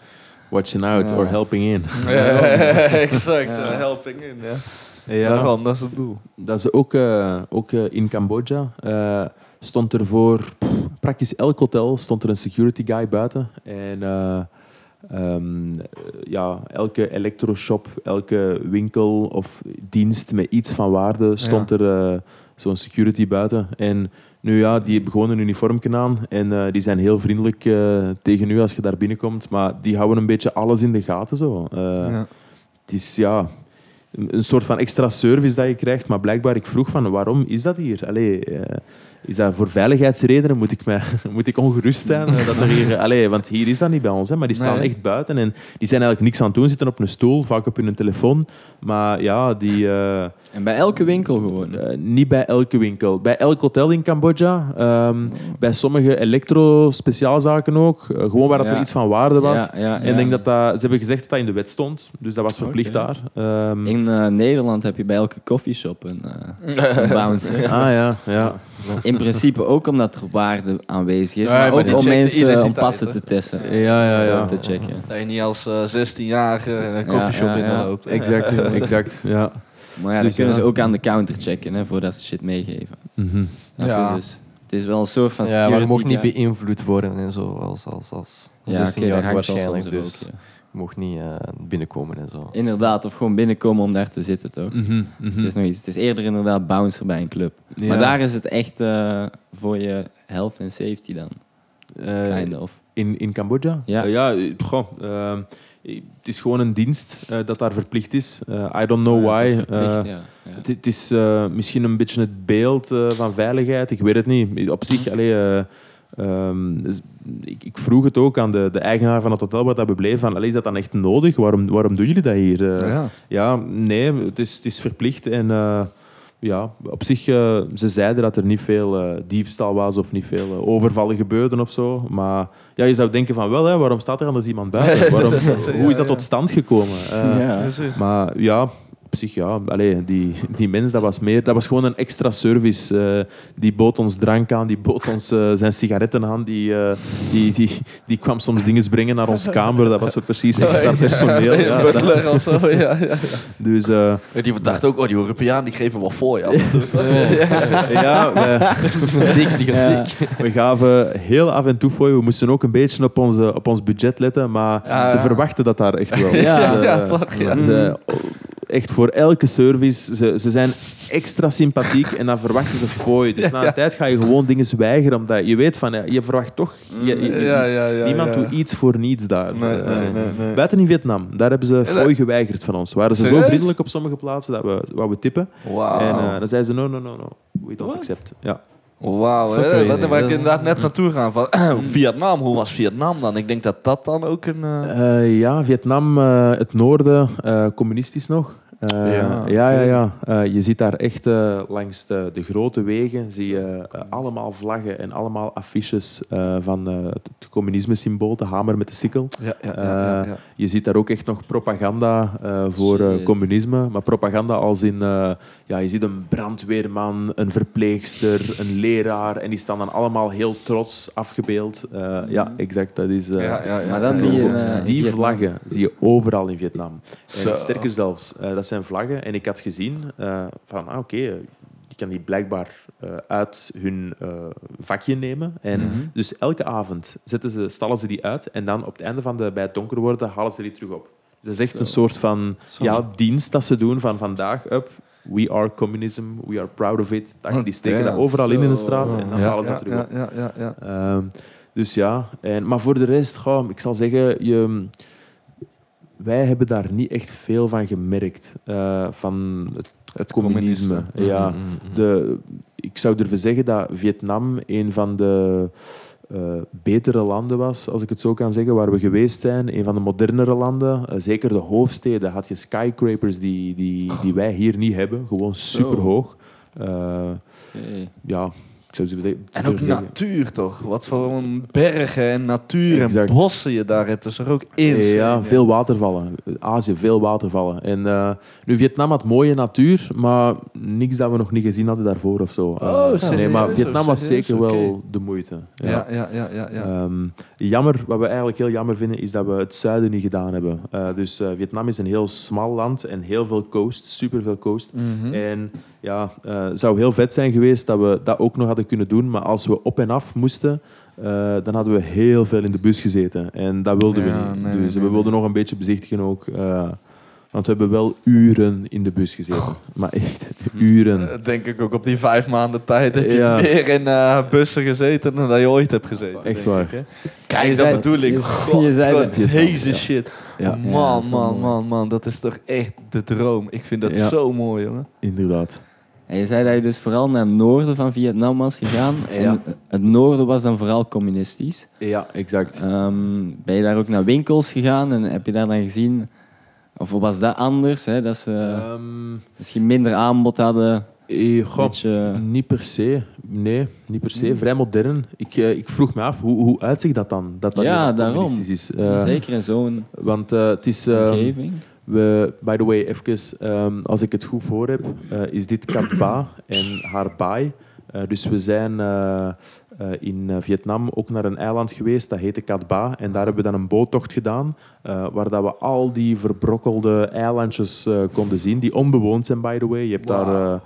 Watching out Ja. or helping in. exact, Ja. helping in. Ja. Ja, Daarom, dat is het doel. dat is ook, eh, ook eh, in Cambodja. eh, stond er voor pff, praktisch elk hotel stond er een security guy buiten. En eh, ehm, eh, ja, elke elektroshop, elke winkel of dienst met iets van waarde stond er eh, zo'n security buiten. En nu ja, die hebben gewoon een uniformje aan en eh, die zijn heel vriendelijk eh, tegen u als je daar binnenkomt. Maar die houden een beetje alles in de gaten zo. Ja. het is ja, een, soort van extra service dat je krijgt. Maar blijkbaar, ik vroeg van waarom is dat hier? Allee, eh, is dat voor veiligheidsredenen? Moet ik, mij, moet ik ongerust zijn? eh, dat er hier, allee, want hier is dat niet bij ons. Hè, maar die staan Nee. echt buiten en die zijn eigenlijk niks aan het doen. Zitten op een stoel, vaak op hun telefoon. Maar ja, die... eh, En bij elke winkel gewoon. niet bij elke winkel. Bij elk hotel in Cambodja. ehm, bij sommige elektro-speciaalzaken ook. Gewoon waar dat Ja. er iets van waarde was. Ja, ja, En ik denk dat dat... Ze hebben gezegd dat dat in de wet stond. Dus dat was verplicht daar. Ehm, In eh, Nederland heb je bij elke koffieshop een, eh, een bouncer. Ah ja, ja. In principe ook omdat er waarde aanwezig is, Ja, maar maar ook om mensen om passen te testen. Ja, ja, ja. Te checken. Dat je niet als eh 16-jarige een koffieshop ja, ja. binnenloopt. Exact, exact. Ja. Maar ja, Dus dan kunnen ja. ze ook aan de counter checken hè, voordat ze shit meegeven. Mhm. Ja. Dus het is wel een soort van Ja, security. maar je mocht niet beïnvloed worden en zo, als, als, als Ja, 16 oké, dat jaar waarschijnlijk. er Dus ook, ja. je mocht niet eh, binnenkomen en zo. Inderdaad, of gewoon binnenkomen om daar te zitten, toch? Mhm, mhm. Dus het is nog iets. Het is eerder inderdaad bouncer bij een club. Ja. Maar daar is het echt eh, voor je health en safety dan. Eh, Kind of. in, in Cambodja? Ja. Ja, eh, goh, ehm, het is gewoon een dienst eh, dat daar verplicht is. Eh, I don't know why. het is verplicht, Eh, ja. Ja. Het, het is misschien een beetje het beeld eh, van veiligheid. Ik weet het niet. Op zich, allee, eh, ehm, dus ik, ik vroeg het ook aan de, de eigenaar van het hotel waar dat we bleven. Van, is dat dan echt nodig? Waarom, waarom doen jullie dat hier? Eh, Ja. ja, nee, het is, het is verplicht. En eh, ja, op zich, eh, ze zeiden dat er niet veel diefstal was of niet veel overvallen gebeurden of zo. Maar ja, je zou denken van wel, hè, waarom staat er anders iemand buiten? Waarom, hoe is dat tot stand gekomen? Eh, Ja. Precies. maar ja, op zich ja, allee, die, die mens, dat was meer, dat was gewoon een extra service. Eh, die bood ons drank aan, die bood ons eh, zijn sigaretten aan, die, eh, die, die, die kwam soms dingen brengen naar onze kamer. Dat was voor precies extra personeel. Ja, Butler of zo, ja, ja, ja. dus eh, Die dacht ook, oh, die Europeaan die geven wel voor je af en toe. ja, we, dik, dik, Ja. dik. we gaven heel af en toe voor. We moesten ook een beetje op, onze, op ons budget letten, maar Ja, ze ja. verwachten dat daar echt wel. Ja. Ja, toch, ja. ze- echt voor elke service. Ze, ze zijn extra sympathiek en dan verwachten ze fooi. Dus na een tijd ga je gewoon dingen weigeren, omdat je weet van, je verwacht toch... je- je- Ja, ja, ja, niemand ja. doet iets voor niets daar. Nee, Eh, nee, nee, nee. Buiten in Vietnam, daar hebben ze fooi geweigerd van ons. Waren ze zo vriendelijk op sommige plaatsen dat we wouden tippen. Wauw. En eh, dan zeiden ze, no, no, no, no, we don't What? accept. Ja. Wauw, daar waar ik Dat- inderdaad net naartoe ga. Van, Vietnam, hoe was Vietnam dan? Ik denk dat dat dan ook een... eh, Eh, ja, Vietnam, eh, het noorden, eh, communistisch nog. Eh, Ja, ja, ja. Eh, je ziet daar echt eh, langs de, de grote wegen zie je allemaal vlaggen en allemaal affiches van het communisme-symbool, de hamer met de sikkel. ja, ja. Je ziet daar ook echt nog propaganda voor communisme. Maar propaganda als in... ja, je ziet een brandweerman, een verpleegster, een leraar. En die staan dan allemaal heel trots afgebeeld. Eh, ja, exact. Dat is... eh, Ja, ja, ja. Maar dan die in, eh, die Vietnam. vlaggen zie je overal in Vietnam. En sterker zelfs, eh, dat zijn vlaggen. En ik had gezien eh, van, ah, oké, eh, je kan die blijkbaar eh, uit hun eh, vakje nemen. En Mhm. dus elke avond zetten ze, stallen ze die uit. En dan op het einde van de, bij het donker worden, halen ze die terug op. Dus dat is echt een soort van ja, dienst dat ze doen van vandaag up. We are communism, we are proud of it. Dat, die steken dat overal in in de straat en dan halen ze dat terug ja, op. ja, ja, ja. Ehm, dus ja, en, maar voor de rest, goh, ik zal zeggen, je, wij hebben daar niet echt veel van gemerkt. eh, van het, Het communisme. communisme. Ja, Mm, mm, mm. de, ik zou durven zeggen dat Vietnam een van de eh, betere landen was, als ik het zo kan zeggen, waar we geweest zijn. Een van de modernere landen. Eh, zeker de hoofdsteden had je skyscrapers die, die, die wij hier niet hebben. Gewoon superhoog. Eh, Oké. ja, En ook natuur toch? Wat voor een bergen en natuur Exact. en bossen je daar hebt. Dat is er ook in. Ja, veel watervallen. Azië, veel watervallen. En, eh, nu, Vietnam had mooie natuur, maar niks dat we nog niet gezien hadden daarvoor of zo. Eh, Oh, nee, serieus? maar Vietnam was zeker wel de moeite. Ja. Ja, ja, ja, ja. ja. Ehm, jammer, wat we eigenlijk heel jammer vinden, is dat we het zuiden niet gedaan hebben. Eh, dus eh, Vietnam is een heel smal land en heel veel coast, superveel coast. Mhm. En ja, het zou heel vet zijn geweest dat we dat ook nog hadden kunnen doen. Maar als we op en af moesten, eh, dan hadden we heel veel in de bus gezeten. En dat wilden Ja, we niet. nee, dus nee, we wilden nee. nog een beetje bezichtigen ook. eh, want we hebben wel uren in de bus gezeten. Maar echt uren. Denk ik ook op die vijf maanden tijd heb je Ja. meer in eh, bussen gezeten dan dat je ooit hebt gezeten. Echt waar. ik, hè. Je Kijk, dat zei- bedoel ik. je- God, je zei God, dat. Vietnam, deze ja. shit. Ja, man, man, man, man. Dat is toch echt de droom. Ik vind dat zo mooi, jongen. inderdaad. En je zei dat je dus vooral naar het noorden van Vietnam was gegaan. En Ja. het noorden was dan vooral communistisch. Ja, exact. Ehm, ben je daar ook naar winkels gegaan en heb je daar dan gezien... Of was dat anders? Hè? Dat ze Ehm, misschien minder aanbod hadden? eh, Een goh, beetje... Niet per se. Nee, niet per se. Vrij modern. Ik, eh, ik vroeg me af, hoe, hoe uitzicht dat dan? Dat dat Ja, daarom. communistisch is. Eh, Zeker in zo'n Want het is... ehm, omgeving. We, by the way, even, ehm, als ik het goed voor heb, eh, is dit Cat Ba en haar baai. Eh, dus we zijn eh, in Vietnam ook naar een eiland geweest, dat heette Cat Ba. En daar hebben we dan een boottocht gedaan, eh, waar dat we al die verbrokkelde eilandjes eh, konden zien, die onbewoond zijn, by the way. Je hebt daar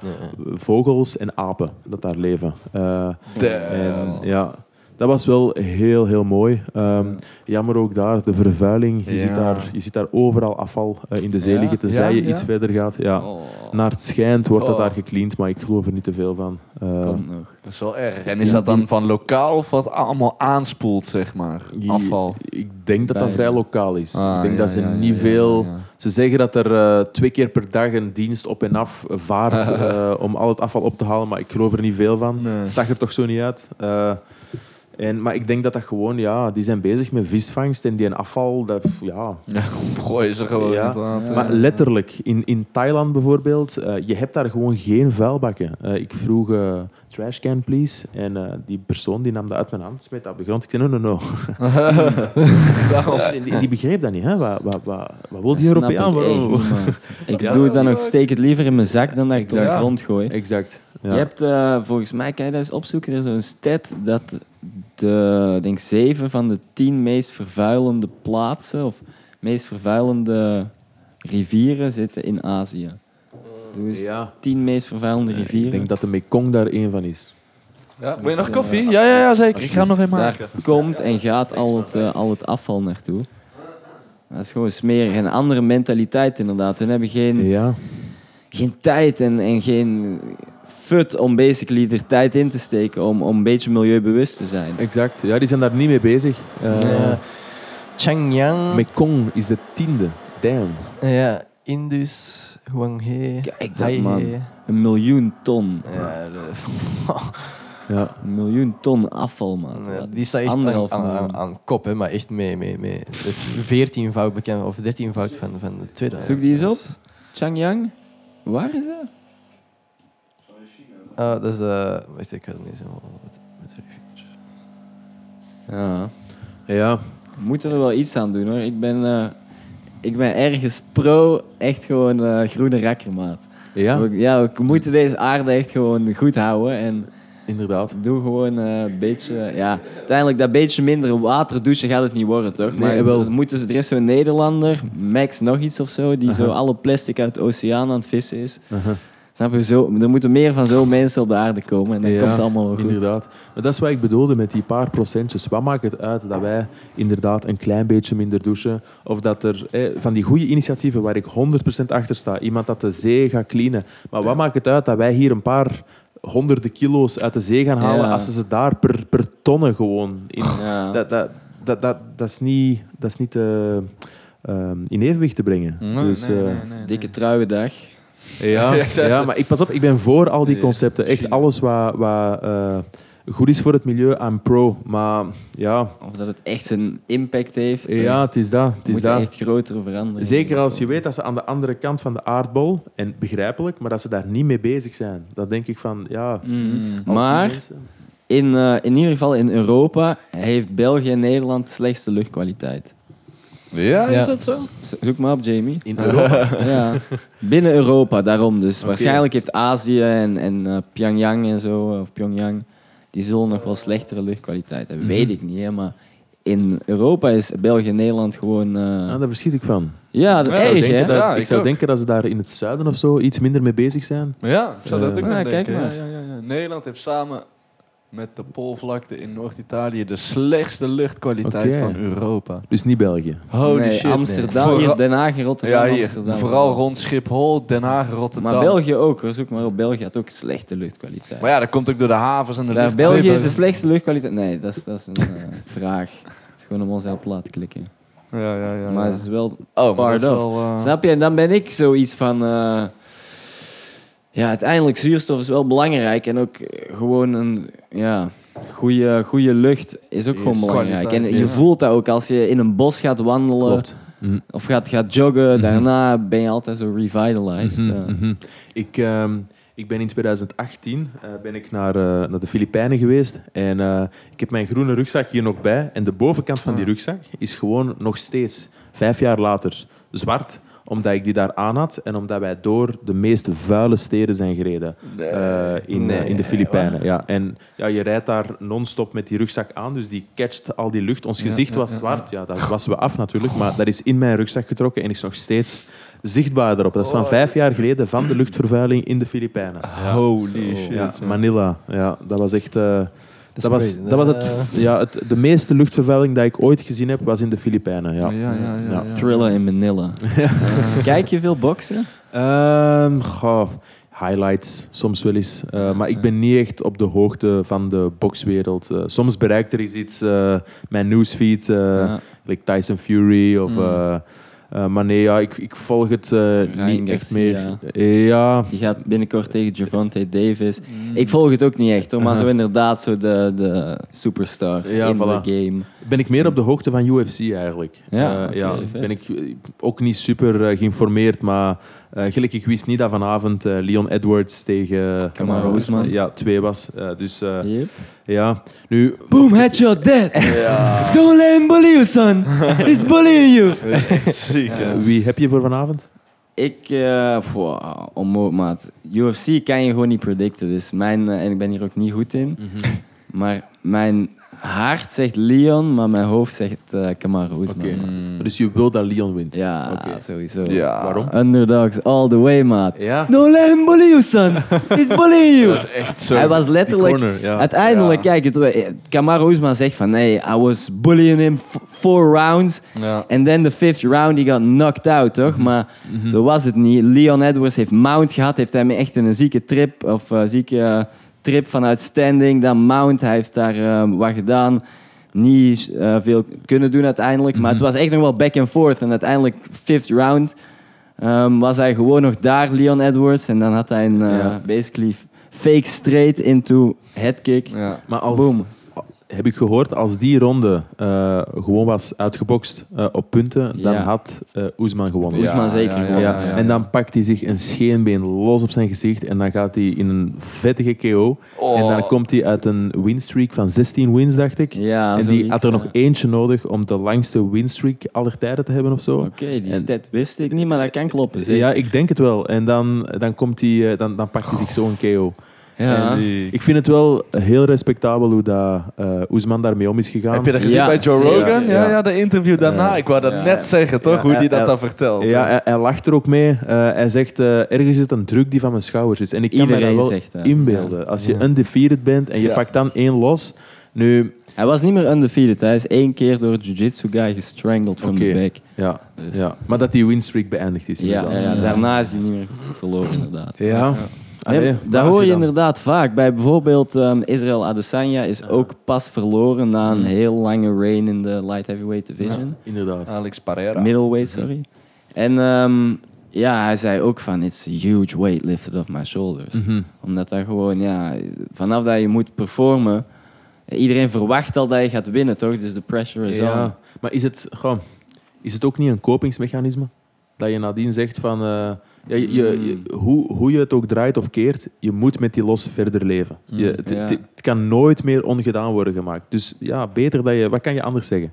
vogels en apen dat daar leven. Eh, Damn. en ja, dat was wel heel, heel mooi. Ehm, jammer ook daar, de vervuiling. Je, ziet, daar, je ziet daar overal afval eh, in de zee liggen, tenzij je iets verder gaat. Ja. Oh, Naar het schijnt wordt dat Oh. daar gecleand, maar ik geloof er niet te veel van. Komt nog. Dat is wel erg. En is dat dan van lokaal of wat allemaal aanspoelt, zeg maar? je- Afval. Ik denk dat dat vrij lokaal is. Ah, ik denk ja, dat ze niet veel... Ze zeggen dat er eh, twee keer per dag een dienst op en af vaart om al het afval op te halen, maar ik geloof er niet veel van. Nee. Het zag er toch zo niet uit. Eh, en, maar ik denk dat dat gewoon, ja, die zijn bezig met visvangst en die een afval, dat, ja. Ja, gooien ze gewoon Ja. in het water. Maar letterlijk, in, in Thailand bijvoorbeeld, eh, je hebt daar gewoon geen vuilbakken. Eh, ik vroeg eh trashcan please en eh, die persoon die nam dat uit mijn hand, smeet dat op de grond. Ik zei, no, no, no. Ja, die, die begreep dat niet, hè. Wat, wat, wat, wat wil die Europeaan? ik. Ik Ja. doe het dan ook, steek het liever in mijn zak dan dat ik het op de Exact. grond gooi. Exact. Ja. Je hebt, eh, volgens mij, kan je dat eens opzoeken, er is zo'n stat dat de, ik denk zeven van de tien meest vervuilende plaatsen of meest vervuilende rivieren zitten in Azië. Dus Ja. tien meest vervuilende rivieren. Ik denk dat de Mekong daar één van is. Ja, wil je nog koffie? Ja, ja, ja zeker. Ik ga nog even Daar maken. komt en gaat al het, eh, al het afval naartoe. Dat is gewoon smerig. Een andere mentaliteit inderdaad. Hun hebben geen, Ja, geen tijd en, en geen fut om basically er tijd in te steken om, om een beetje milieubewust te zijn. exact. Ja, die zijn daar niet mee bezig. Eh Ja. Changyang. Mekong is de tiende. Damn. Ja, Indus, Huanghe, Kijk dat, man. Een miljoen ton. Ja, de- Ja. Een miljoen ton afval, man. Ja, die staat echt aan, Anderhalf aan, miljoen. aan, aan kop, hè, maar echt mee. mee, mee. Het 14 bekend, of 13 van, van de tweede. Zoek die eens op. Is- Changyang? Waar is dat? Ah, dat is... eh wacht, ik ga het niet zo... Wat, wat Ja. Ja. We moeten er wel iets aan doen, hoor. Ik ben, eh, ik ben ergens pro, echt gewoon eh, groene rakkermaat. Ja, We, ja, we moeten deze aarde echt gewoon goed houden. En inderdaad. doe gewoon eh, een beetje... Ja, uiteindelijk dat beetje minder water douchen gaat het niet worden, toch? Maar Nee, wel. er, moet dus, er is zo'n Nederlander, Max nog iets of zo, die zo alle plastic uit de oceaan aan het vissen is. Snap je? Zo, er moeten meer van zo'n mensen op de aarde komen en dan Ja, komt het allemaal wel goed. Inderdaad. Maar dat is wat ik bedoelde met die paar procentjes. Wat maakt het uit dat wij inderdaad een klein beetje minder douchen? Of dat er eh, van die goede initiatieven waar ik 100% achter sta, iemand dat de zee gaat cleanen. Maar wat maakt het uit dat wij hier een paar honderden kilo's uit de zee gaan halen Ja. als ze ze daar per, per tonnen gewoon in. Ja. Dat, dat, dat, dat, dat is niet, dat is niet eh, ehm, in evenwicht te brengen. dus, eh, Dikke truiendag. ja, Ja, maar ik pas op, ik ben voor al die concepten. Echt alles wat, wat eh, goed is voor het milieu, I'm pro. Maar ja, Of dat het echt zijn impact heeft. ja het is dat. Het is moet dat. echt grotere veranderingen. Zeker als je weet dat ze aan de andere kant van de aardbol, en begrijpelijk, maar dat ze daar niet mee bezig zijn. Dan denk ik van, ja... Mm. Maar mensen- in, eh, in ieder geval in Europa heeft België en Nederland de slechtste luchtkwaliteit. Ja, Ja. is dat zo? Zoek maar op, Jamie. In Europa. ja. Binnen Europa, daarom. Dus waarschijnlijk heeft Azië en, en eh, Pyongyang en zo, of Pyongyang, die zullen nog wel slechtere luchtkwaliteit hebben. Mhm. Weet ik niet, hè, maar in Europa is België en Nederland gewoon... eh, Ah, daar verschiet ik van. ja, dat Ja, Ik zou, erg, denken hè? dat, Ja, ik ik zou ook. denken dat ze daar in het zuiden of zo iets minder mee bezig zijn. Ja, ik zou dat ook Eh, maar ja, kijk denken. maar. Ja, ja, ja, ja. Nederland heeft samen met de Poolvlakte in Noord-Italië de slechtste luchtkwaliteit Oké. van Europa. Dus niet België. Holy nee, shit. Amsterdam, hier Den Haag en Rotterdam, ja, hier. Amsterdam. Vooral rond Schiphol, Den Haag, Rotterdam. Maar België ook, hoor. zoek maar op. België had ook slechte luchtkwaliteit. Maar ja, dat komt ook door de havens en de lucht. België is de slechtste luchtkwaliteit. Nee, dat is, dat is een eh, vraag. Het is gewoon om ons op te laten klikken. Ja, ja, ja. Maar ja. het is wel... oh, maar dat is of. wel... eh, Snap je? En dan ben ik zoiets van... eh, ja, uiteindelijk zuurstof is wel belangrijk. En ook gewoon een... Ja, goede, goede lucht is ook gewoon belangrijk. En je voelt dat ook als je in een bos gaat wandelen... Klopt. Mm. Of gaat, gaat joggen. Mhm. Daarna ben je altijd zo revitalized. Mhm, mhm. Ik, ehm, ik ben in 2018 eh, ben ik naar, eh, naar de Filipijnen geweest. En eh, ik heb mijn groene rugzak hier nog bij. En de bovenkant van die rugzak is gewoon nog steeds, vijf jaar later, zwart omdat ik die daar aan had en omdat wij door de meest vuile steden zijn gereden eh, in, Nee, eh, in de Filipijnen. Ja, en ja, je rijdt daar non-stop met die rugzak aan, dus die catcht al die lucht. Ons gezicht was zwart, ja, dat wassen we af natuurlijk, maar dat is in mijn rugzak getrokken en is nog steeds zichtbaar erop. Dat is van vijf jaar geleden van de luchtvervuiling in de Filipijnen. Holy shit. Ja, Manila, ja, dat was echt... eh, dat, was, crazy. dat was het, ja, het, de meeste luchtvervuiling dat ik ooit gezien heb, was in de Filipijnen. Ja. Ja, ja, ja. ja, Ja. ja. Thriller in Manila. Kijk je veel boksen? Ehm, goh, highlights, soms wel eens. Eh, maar ik ben niet echt op de hoogte van de bokswereld. Eh, soms bereikt er eens iets, eh, mijn newsfeed, eh Ja. like Tyson Fury. Of, Mm. Eh, maar nee, ja, ik, ik volg het eh, niet echt meer. Ja, Die gaat binnenkort tegen Javante Davis. Ik volg het ook niet echt, hoor, maar zo inderdaad zo de, de superstars Ja, in voilà. de game. Ben ik meer op de hoogte van UFC eigenlijk. Ja, Eh, ja ben ik eh, ook niet super eh, geïnformeerd, maar eh gelijk, ik wist niet dat vanavond eh, Leon Edwards tegen Kamaru eh, Usman. ja, twee was. Eh, dus eh, Yep. ja, nu Boom, headshot, dead! Ja, Don't let him bully you, son! He's bullying you! echt ziek, wie heb je voor vanavond? Ik, eh wow, onmogelijk, maat. UFC kan je gewoon niet predicten, dus mijn, en ik ben hier ook niet goed in. Maar mijn hart zegt Leon, maar mijn hoofd zegt eh Kamaru. Oké. Mm. Dus je wil dat Leon wint? Ja, Oké. sowieso. Ja. Waarom? Underdogs all the way, maat. Ja? No, let him bully you, son. He's bullying you. Echt zo. Hij was letterlijk... corner, ja. Uiteindelijk, Ja. kijk, het, wa- Kamaru Usman zegt van... Nee, I was bullying him f- four rounds. Ja. And then the fifth round, he got knocked out, toch? Maar zo was het niet. Leon Edwards heeft mount gehad. Heeft hem echt in een zieke trip... Of eh, zieke eh, trip vanuit standing. Dan mount. Hij heeft daar eh, wat gedaan. Niet eh, veel kunnen doen uiteindelijk. Maar het was echt nog wel back and forth. En uiteindelijk, fifth round... ehm, was hij gewoon nog daar, Leon Edwards. En dan had hij een eh, Ja. basically fake straight into headkick. Ja. Maar als, Boom. Heb ik gehoord, als die ronde eh, gewoon was uitgebokst eh, op punten, dan Ja. had eh Oesman gewonnen. Oesman Ja, zeker ja, ja, gewoon. Ja, ja, en dan pakt hij zich een scheenbeen los op zijn gezicht en dan gaat hij in een vettige KO. Oh. En dan komt hij uit een winstreak van 16 wins, dacht ik. Ja, en die zoiets, had er nog eentje nodig om de langste winstreak aller tijden te hebben of zo. Oké, die En- stat wist ik niet, maar dat kan kloppen. Zeker. Ja, ik denk het wel. En dan, dan, komt hij, eh, dan, dan pakt hij zich zo'n KO. Ja. Ziek. Ik vind het wel heel respectabel hoe dat, eh Oesman daarmee om is gegaan. Heb je dat gezien Ja, bij Joe. Rogan? Ja, Ja. ja, de interview daarna. Ik wou dat Ja, net zeggen, toch? Ja, Hoe die ja, dat dan vertelt. Ja, hij, hij lacht er ook mee. Eh, hij zegt, eh, ergens zit een druk die van mijn schouders is. En ik kan me dat wel zegt inbeelden. Als je Ja. undefeated bent en je Ja. pakt dan één los. Nu, Hij was niet meer undefeated. Hij is één keer door een jiu-jitsu guy gestrangeld from Oké. the back. ja, Dus- ja, maar dat die winstreak beëindigd is. Ja, ja, daarna is hij niet meer verloren, inderdaad. Ja. Nee, Allee, dat hoor je dan? inderdaad vaak. Bij bijvoorbeeld ehm, Israel Adesanya is ook pas verloren na een heel lange reign in de light heavyweight division. Inderdaad. Alex Pereira. Middleweight, sorry. En ehm, ja, hij zei ook van, it's a huge weight lifted off my shoulders. Mhm. Omdat dat gewoon, ja, vanaf dat je moet performen, iedereen verwacht al dat je gaat winnen, toch? Dus de pressure is on. Ja, maar is het, goh, is het ook niet een kopingsmechanisme? Dat je nadien zegt van... eh, ja, je, je- je- hoe, hoe je het ook draait of keert, je moet met die los verder leven. Je, het, Ja. het- het kan nooit meer ongedaan worden gemaakt. Dus ja, beter dat je... Wat kan je anders zeggen?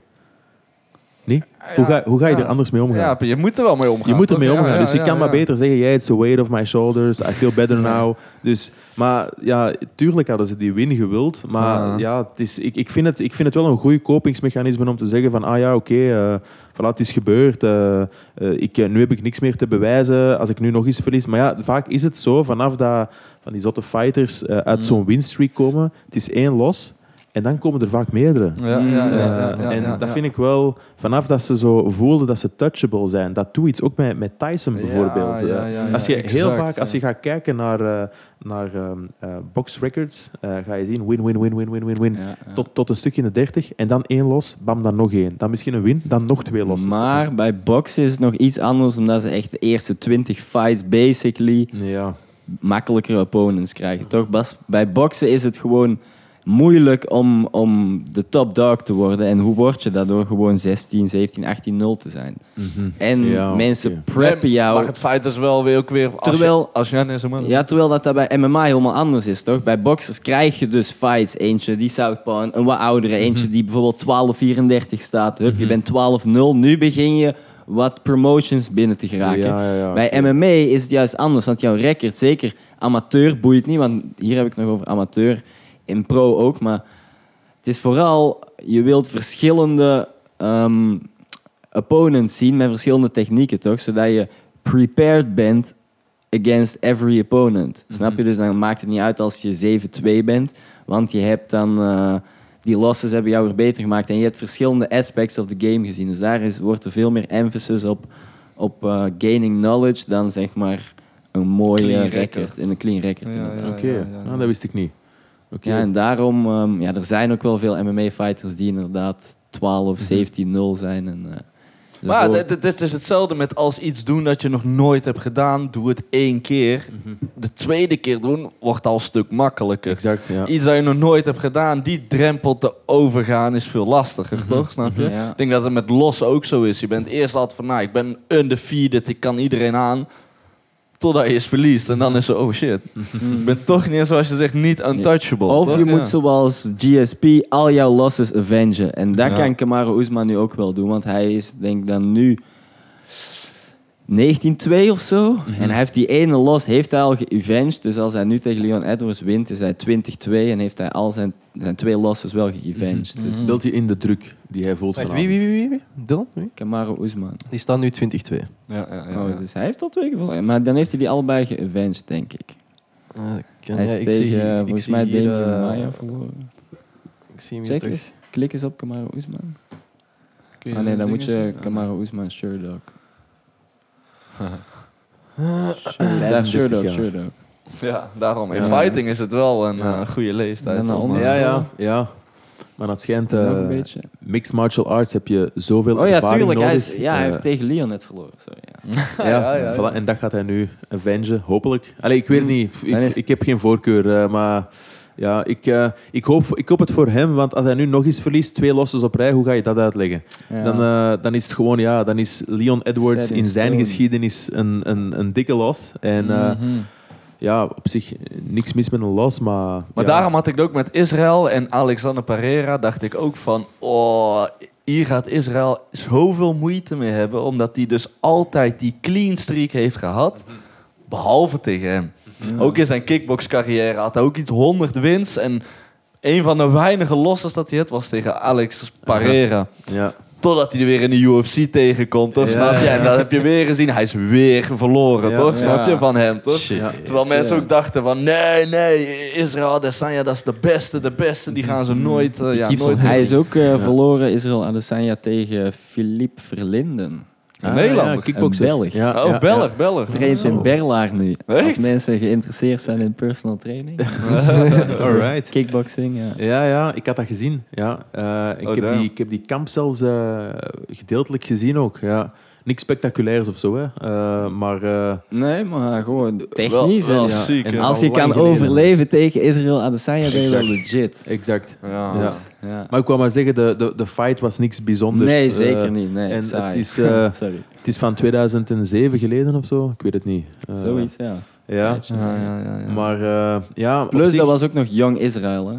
Nee? hoe, ga, hoe ga je ja. er anders mee omgaan? Ja, je moet er wel mee omgaan. Je moet ermee Ja, omgaan. dus je ja, kan maar beter zeggen, yeah, it's a weight off my shoulders, I feel better now. Dus, maar ja, tuurlijk hadden ze die win gewild. Maar Ja. het is, ik, ik, vind het, ik vind het wel een goed kopingsmechanisme om te zeggen van, ah ja, oké, eh, voilà, het is gebeurd. eh, eh, ik, nu heb ik niks meer te bewijzen als ik nu nog eens verlies. Maar ja, vaak is het zo, vanaf dat van die zotte fighters uit zo'n winstreak komen, het is één los. En dan komen er vaak meerdere. Ja, ja, ja, Eh, en dat vind ik wel, vanaf dat ze zo voelden dat ze touchable zijn, dat doet iets. Ook met, met Tyson bijvoorbeeld. Eh, als je heel vaak, als je gaat kijken naar, eh, naar ehm, eh, box records, ga je zien win, win, win, win, win, win, win. Tot, tot een stukje in de 30 en dan één los, bam, dan nog één. Dan misschien een win, dan nog twee losses. Maar bij boksen is het nog iets anders, omdat ze echt de eerste 20 fights basically Ja, makkelijker opponents krijgen. Toch? Bas, bij boksen is het gewoon moeilijk om, om de top dog te worden. En hoe word je dat door gewoon 16, 17, 18, 0 te zijn? En Mhm. Ja, mensen oké. preppen Nee, jou. Maar het feit is wel weer ook weer... Als Terwijl- Je, als je. Ja, terwijl dat, dat bij MMA helemaal anders is, toch? Bij boxers krijg je dus fights. Eentje die Southpaw, een, een wat oudere. Eentje die bijvoorbeeld 12-34 staat. Hup, Je bent 12-0. Nu begin je wat promotions binnen te geraken. Ja, ja, ja, bij. MMA is het juist anders. Want jouw record, zeker amateur, boeit niet. Want hier heb ik het nog over amateur. In pro ook. Maar het is vooral... Je wilt verschillende ehm, opponents zien met verschillende technieken, toch? Zodat je prepared bent against every opponent. Snap je? Dus dan maakt het niet uit als je 7-2 bent, want je hebt dan... eh, die losses hebben jou weer beter gemaakt en je hebt verschillende aspects of the game gezien. Dus daar is, wordt er veel meer emphasis op, op eh, gaining knowledge dan zeg maar een mooie Clean record. record. In een clean record, Ja, ja. Oké, Nou, dat wist ik niet. Ja, en daarom, ehm, ja, er zijn ook wel veel MMA-fighters die inderdaad 12, 17, 0 zijn. En, eh, zo Maar het, is dus hetzelfde met als iets doen dat je nog nooit hebt gedaan, doe het één keer. De tweede keer doen wordt al een stuk makkelijker. Exact, ja. Iets dat je nog nooit hebt gedaan, die drempel te overgaan is veel lastiger, toch? Snap je? Ja. Ik denk dat het met los ook zo is. Je bent eerst altijd van, nou, ik ben undefeated, ik kan iedereen aan. Totdat je eens verliest. En dan is zo, oh shit. Ik ben toch niet, zoals je zegt, niet untouchable. Of toch? je moet zoals GSP al jouw losses avengen. En dat kan Kamaru Usman nu ook wel doen. Want hij is, denk ik dan nu... 19-2 of zo. En hij heeft die ene los heeft hij al geavenged. Dus als hij nu tegen Leon Edwards wint, is hij 20-2 en heeft hij al zijn, zijn twee losses wel geavenged. Dus Speelt hij in de druk die hij voelt Wacht, vanavond? wie, wie, wie, wie? wie? Dylan? Wie? Kamaru Usman. Die staan nu 20-2. Ja, ja, ja, Oh, ja. dus hij heeft al twee verloren. Maar dan heeft hij die allebei geavenged, denk ik. Eh, ik hij is ik tegen, zie, hier- ik volgens zie mij, hier, Damian eh, Maya verloren. Ik zie hem hier Check terug. eens. Klik eens op Kamaru. Kun je Ah nee, dan moet je zien? Kamaru Usman Sherdog. Ja, Daar 35 Sherdog, jaar. Sherdog. Ja, daarom. In Ja. fighting is het wel een Ja. eh, goede leeftijd. En dan om, anders- Ja, ja, ja. Maar dat schijnt... Nog eh, een beetje. mixed martial arts heb je zoveel Oh ja, ervaring tuurlijk. Hij, nodig. is, ja, hij Eh, heeft tegen Leon net verloren. Sorry, ja. ja, Ja, ja, ja. voilà, en dat gaat hij nu avengen, hopelijk. Allee, ik weet Hmm. niet, ik, Dan is- ik heb geen voorkeur, eh, maar ja, ik, eh, ik, hoop, ik hoop het voor hem, want als hij nu nog eens verliest, twee losses op rij, hoe ga je dat uitleggen? Ja. Dan, eh, dan is het gewoon, ja, dan is Leon Edwards in zijn geschiedenis een, een, een dikke los. En eh, Mhm. ja, op zich niks mis met een los, maar... Maar ja. daarom had ik het ook met Israël en Alexander Pereira. Dacht ik ook van, oh, hier gaat Israël zoveel moeite mee hebben. Omdat hij dus altijd die clean streak heeft gehad. Behalve tegen hem. Ook in zijn kickbox-carrière had hij ook iets 100 wins. En een van de weinige losses dat hij had was tegen Alex Pereira. Ja, Totdat hij er weer in de UFC tegenkomt, toch? Ja, snap je? En dat heb je weer gezien. Hij is weer verloren, Ja. toch? Snap je? Van hem, toch? Terwijl mensen ja. ook dachten van... Nee, nee, Israël Adesanya, dat is de beste, de beste. Die gaan ze nooit... eh, ja, nooit Hij is ook eh, verloren, Israël Adesanya, tegen Philippe Verlinden. Ah, Nederlander. ja, kickboxer. Een Belg. Ja, Oh, ja, Belg, Belg. Traint in Berlaar nu. Echt? Als mensen geïnteresseerd zijn in personal training. ja. Alright. Kickboxing, ja. Ja, ja, ik had dat gezien. Ja. Eh, ik, Oh, heb die, ik heb die kamp zelfs eh, gedeeltelijk gezien ook. Ja. Niks spectaculairs of zo, hè. Eh, maar eh, Nee, maar gewoon technisch. Wel, wel en ja. ziek, En hè? als je kan geleden. overleven tegen Israël Adesanya, ben je wel legit. exact. Ja. Ja. Dus, ja. Maar ik wou maar zeggen, de, de, de fight was niks bijzonders. nee, Eh, zeker niet. Nee, en saai. het is, Sorry. Het is van 2007 geleden of zo. Ik weet het niet. Zoiets, ja. Ja. Ja, ja, ja, ja. Maar eh, ja, Plus, zich- dat was ook nog Young Israël. Hè.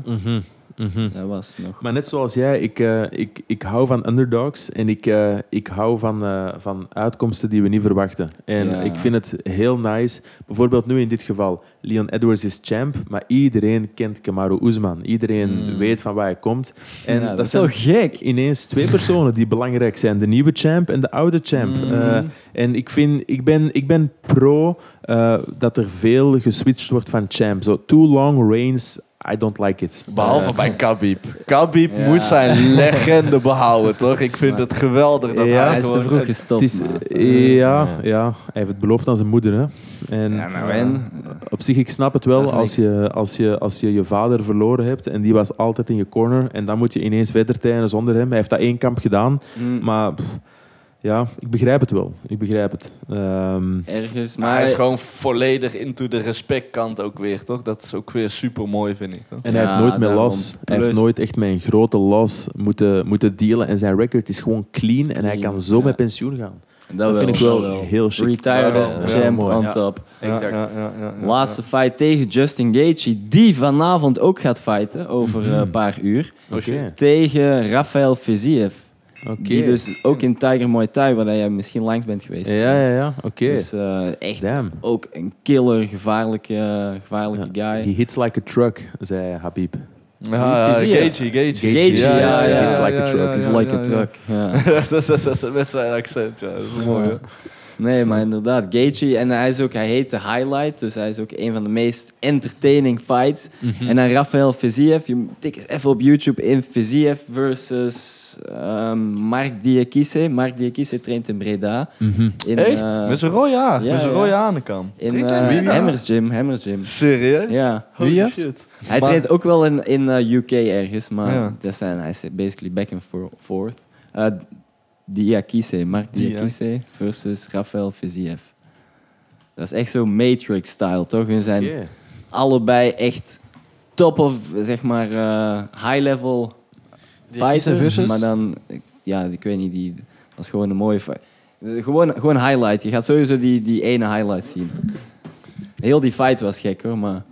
Mhm. Dat was nog... Maar net zoals jij, ik, eh, ik, ik hou van underdogs en ik, eh, ik hou van, eh, van uitkomsten die we niet verwachten. En Ja. ik vind het heel nice. Bijvoorbeeld nu in dit geval, Leon Edwards is champ, maar iedereen kent Kamaru Usman. Iedereen Mm. weet van waar hij komt. En Ja, dat, dat is zo gek. ineens twee personen die belangrijk zijn. De nieuwe champ en de oude champ. Eh, en ik, vind, ik, ben, ik ben pro dat er veel geswitcht wordt van champ. Zo, too long reigns, I don't like it. Behalve Eh, bij Khabib. Khabib Ja. moest zijn legende behouden, toch? Ik vind Maar- het geweldig dat Ja, hij hij is te vroeg gestopt. Het is, ja, Ja. hij heeft het beloofd aan zijn moeder. Hè. En, Ja, nou en? Op zich, ik snap het wel als je, als, je, als je je vader verloren hebt en die was altijd in je corner en dan moet je ineens verder trainen zonder hem. Hij heeft dat één kamp gedaan, Mm, maar pff, ja, ik begrijp het wel. Ik begrijp het. Ehm, Ergens, Maar maar... hij is gewoon volledig into de respectkant ook weer, toch? Dat is ook weer super mooi, vind ik. Toch? en hij Ja, heeft nooit daarom. los, hij heeft nooit echt met een grote los moeten, moeten dealen en zijn record is gewoon clean en hij kan zo ja. met pensioen gaan. dat, Dat vind ik wel, wel heel chic. Retired as ja, champ on Ja. top. Exact. Ja, ja, ja, ja, ja. Laatste fight tegen Justin Gaethje, die vanavond ook gaat fighten over eh, een paar uur. Tegen Rafael Fiziev. Oké. Die dus ook in Tiger Muay Thai, waar jij misschien langs bent geweest. Ja, ja, ja, oké. Dus eh, echt Damn. ook een killer, gevaarlijke, gevaarlijke Ja. guy. He hits like a truck, zei Habib. Fiziev. Gaethje, Gaethje. Gaethje, ja, ja, ja. It's like a truck. Is like a truck. Ja. dat, is, dat, is, dat is met zijn accent, ja. Dat is mooi, Nee, maar inderdaad, Gaethje. En hij, is ook, hij heet de Highlight, dus hij is ook een van de meest entertaining fights. Mhm. En dan Rafael Fiziev, je tik eens even op YouTube in Fiziev versus ehm, Mark Diakise. Mark Diakise traint in Breda. Mhm. In, Echt? eh, met zijn rode haar. ja, met zijn ja. rode Traint eh, hij in Breda? Hammers Gym. Hammers Gym. Serieus? Ja. Holy Wie, ja? shit. Hij Maar- traint ook wel in, in eh, UK ergens, maar Ja. dat zijn, hij is basically back and for- forth. Uh, Diakise, Mark Dia- Diakise versus Rafael Fiziev. Dat is echt zo Matrix-style, toch? Hun zijn allebei echt top of, zeg maar, eh, high-level fighters. versus? Maar dan, ja, ik weet niet, die, dat is gewoon een mooie fight. Gewoon, gewoon highlight. Je gaat sowieso die, die ene highlight zien. Heel die fight was gek hoor, maar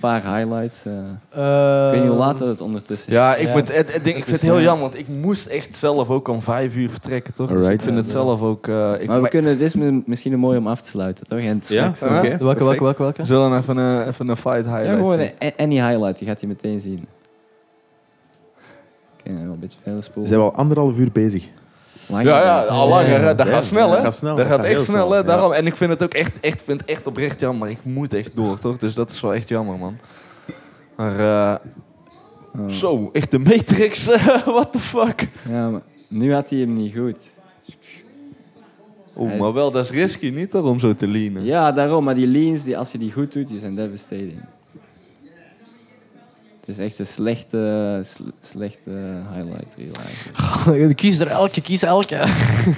paar highlights. eh. Eh, ik weet niet hoe laat het ondertussen is. Ja, ik, Ja. Vind, het, ik vind het is, heel ja. jammer, want ik moest echt zelf ook om vijf uur vertrekken, toch? Dus ik vind het Ja, zelf ook... eh, ik, maar we maar- kunnen, dit is mi- misschien een mooi om af te sluiten, toch? En Ja, oké. Welke, welke, welke, welke? we zullen even een, even een fight Ja, highlight gewoon zien. een- any highlight, die gaat je meteen zien. Oké, wel een beetje verder spoelen. Zijn we al anderhalf uur bezig? Langer Ja, ja, al langer. hè. Dat gaat snel, dat hè? gaat snel, Dat gaat echt heel snel, hè? snel, ja. Daarom. En ik vind het ook echt, echt, vind het echt oprecht jammer. Ik moet echt door, toch? Dus dat is wel echt jammer, man. Maar, eh, zo, echt de Matrix. What the fuck? Ja, maar nu had hij hem niet goed. Hij Oeh, is- maar wel, dat is risky, niet om zo te leanen. Ja, daarom. Maar die leans, die, als je die goed doet, die zijn devastating. Het is echt een slechte, sl- slechte highlight reel eigenlijk. kies er elke, kies elke.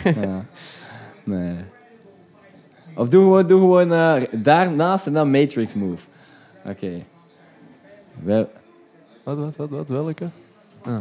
ja. Nee. Of doe gewoon, doe gewoon eh, daarnaast en dan Matrix move. Oké. We- Wat, wat, wat, wat, welke? Ah.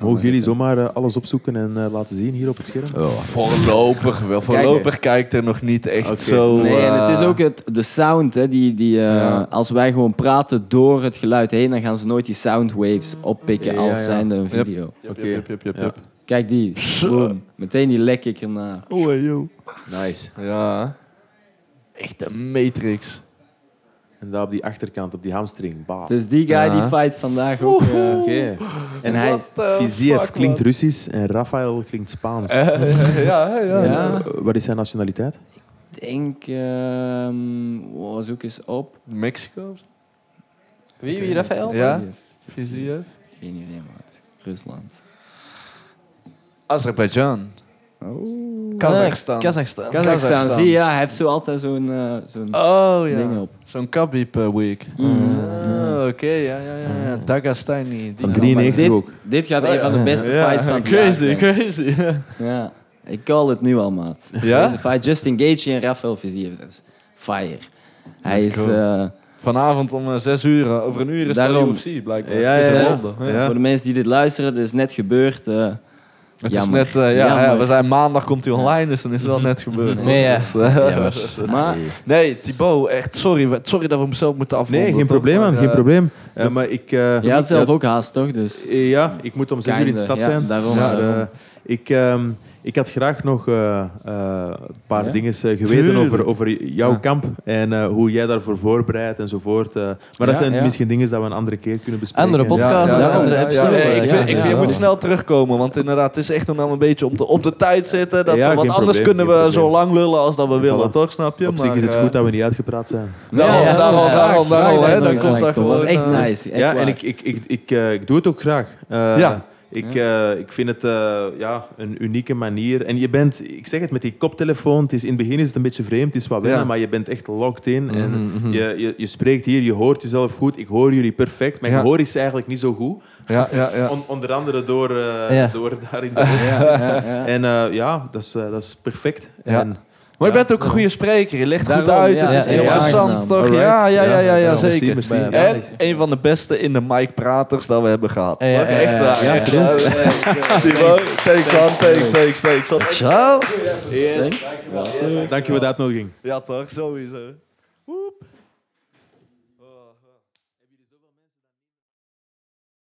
Mogen jullie zomaar eh, alles opzoeken en eh, laten zien hier op het scherm? Voorlopig wel. Voorlopig kijkt er nog niet echt zo... Nee, en het is eh, ook het, de sound. Hè, die, die, eh, Ja. Als wij gewoon praten door het geluid heen, dan gaan ze nooit die soundwaves oppikken Ja, als ja. zijnde een video. Yep, Oké. yep, yep, yep, Ja. yep. Kijk die. Boom. Meteen die lek ik ernaar. Oh, hey, yo. Nice. Ja. Echt een Matrix. En daar op die achterkant, op die hamstring. Bah. Dus die guy die fight vandaag ook. eh, Oké. en hij What the Fiziev fuck, klinkt man? Russisch en Rafael klinkt Spaans. Eh, ja, ja, ja. En, Ja. eh, wat is zijn nationaliteit? denk, ehm zoek eens op. Mexico? Wie, wie, Rafael? Ja. Geen idee, maat. Rusland. Azerbeidzjan. Oh. Kazachstan. Kazachstan. Zie je, ja, hij heeft zo altijd zo'n eh, zo'n Oh ja. ding op. Zo'n Khabib eh, week. Mm. Ah, Oké, ja, ja, ja. ja. Dagestani. die Van kan 93 dit, ook. dit gaat een van de beste fights van het jaar Crazy, zijn. crazy. Ja, ik call het nu al, maat. Ja? Deze fight, Justin Gaethje en Rafael Fiziev, dat is fire. Hij is, eh, Vanavond om zes uur, over een uur is Daarom. het UFC blijkbaar. Ja. Ja. voor de mensen die dit luisteren, dit is net gebeurd. Het Jammer. is net, eh, ja, we zijn maandag komt hij online, dus dan is het wel net gebeurd. Nee, ja. Dus, eh, Jammer. maar nee, Thibaut, echt sorry, sorry dat we hem zelf moeten afronden. Nee, geen toch? probleem, Maar, man, geen eh, probleem. Eh, maar ik... eh, je had zelf ja, ook haast, toch? Dus Ja, ik moet om zes uur in de stad ja, zijn. daarom, daarom. eh, ik, ehm, ik had graag nog eh, eh, een paar Ja? dingen eh, geweten Tuurlijk. over, over jouw Ja. kamp en eh, hoe jij daarvoor voorbereidt enzovoort. eh. maar dat zijn ja. misschien dingen dat we een andere keer kunnen bespreken. Andere podcast, Ja, een ja, andere ja, ja, episode. Ja, ik, vind, ik, moet snel terugkomen, want inderdaad, het is echt nog een beetje op de, op de tijd zitten. Dat, Ja, want anders probleem, kunnen we zo lang lullen als dat we willen, Voilà. toch? Snap je? Op zich is het eh, goed dat we niet uitgepraat zijn. Daarom, daarom, daarom, daarom, dat hè, je dan nog komt eens dat langs komt. gewoon... Dat is echt eh, nice. Ja, en ik, ik, ik, ik, eh, ik doe het ook graag. Eh, Ja. Ik, eh, ik vind het eh, ja, een unieke manier. En je bent, ik zeg het met die koptelefoon, het is, in het begin is het een beetje vreemd, het is wat wennen, Ja. maar je bent echt locked in. En Mhm, mhm. je, je, je spreekt hier, je hoort jezelf goed. Ik hoor jullie perfect. Mijn Ja. gehoor is eigenlijk niet zo goed. Ja, ja, ja. On- onder andere door, eh, door daar in de. En ja, dat is, dat is perfect. Ja. En, Maar je bent ook een goede spreker. Je legt goed uit. Het is interessant, toch? Ja, ja, ja, ja, zeker. En een van de beste in de mic-praters dat we hebben gehad. Echt waar. Ja, Thanks, man. Thanks, thanks, thanks. Ciao. Dank je voor de uitnodiging. Ja, toch? Sowieso.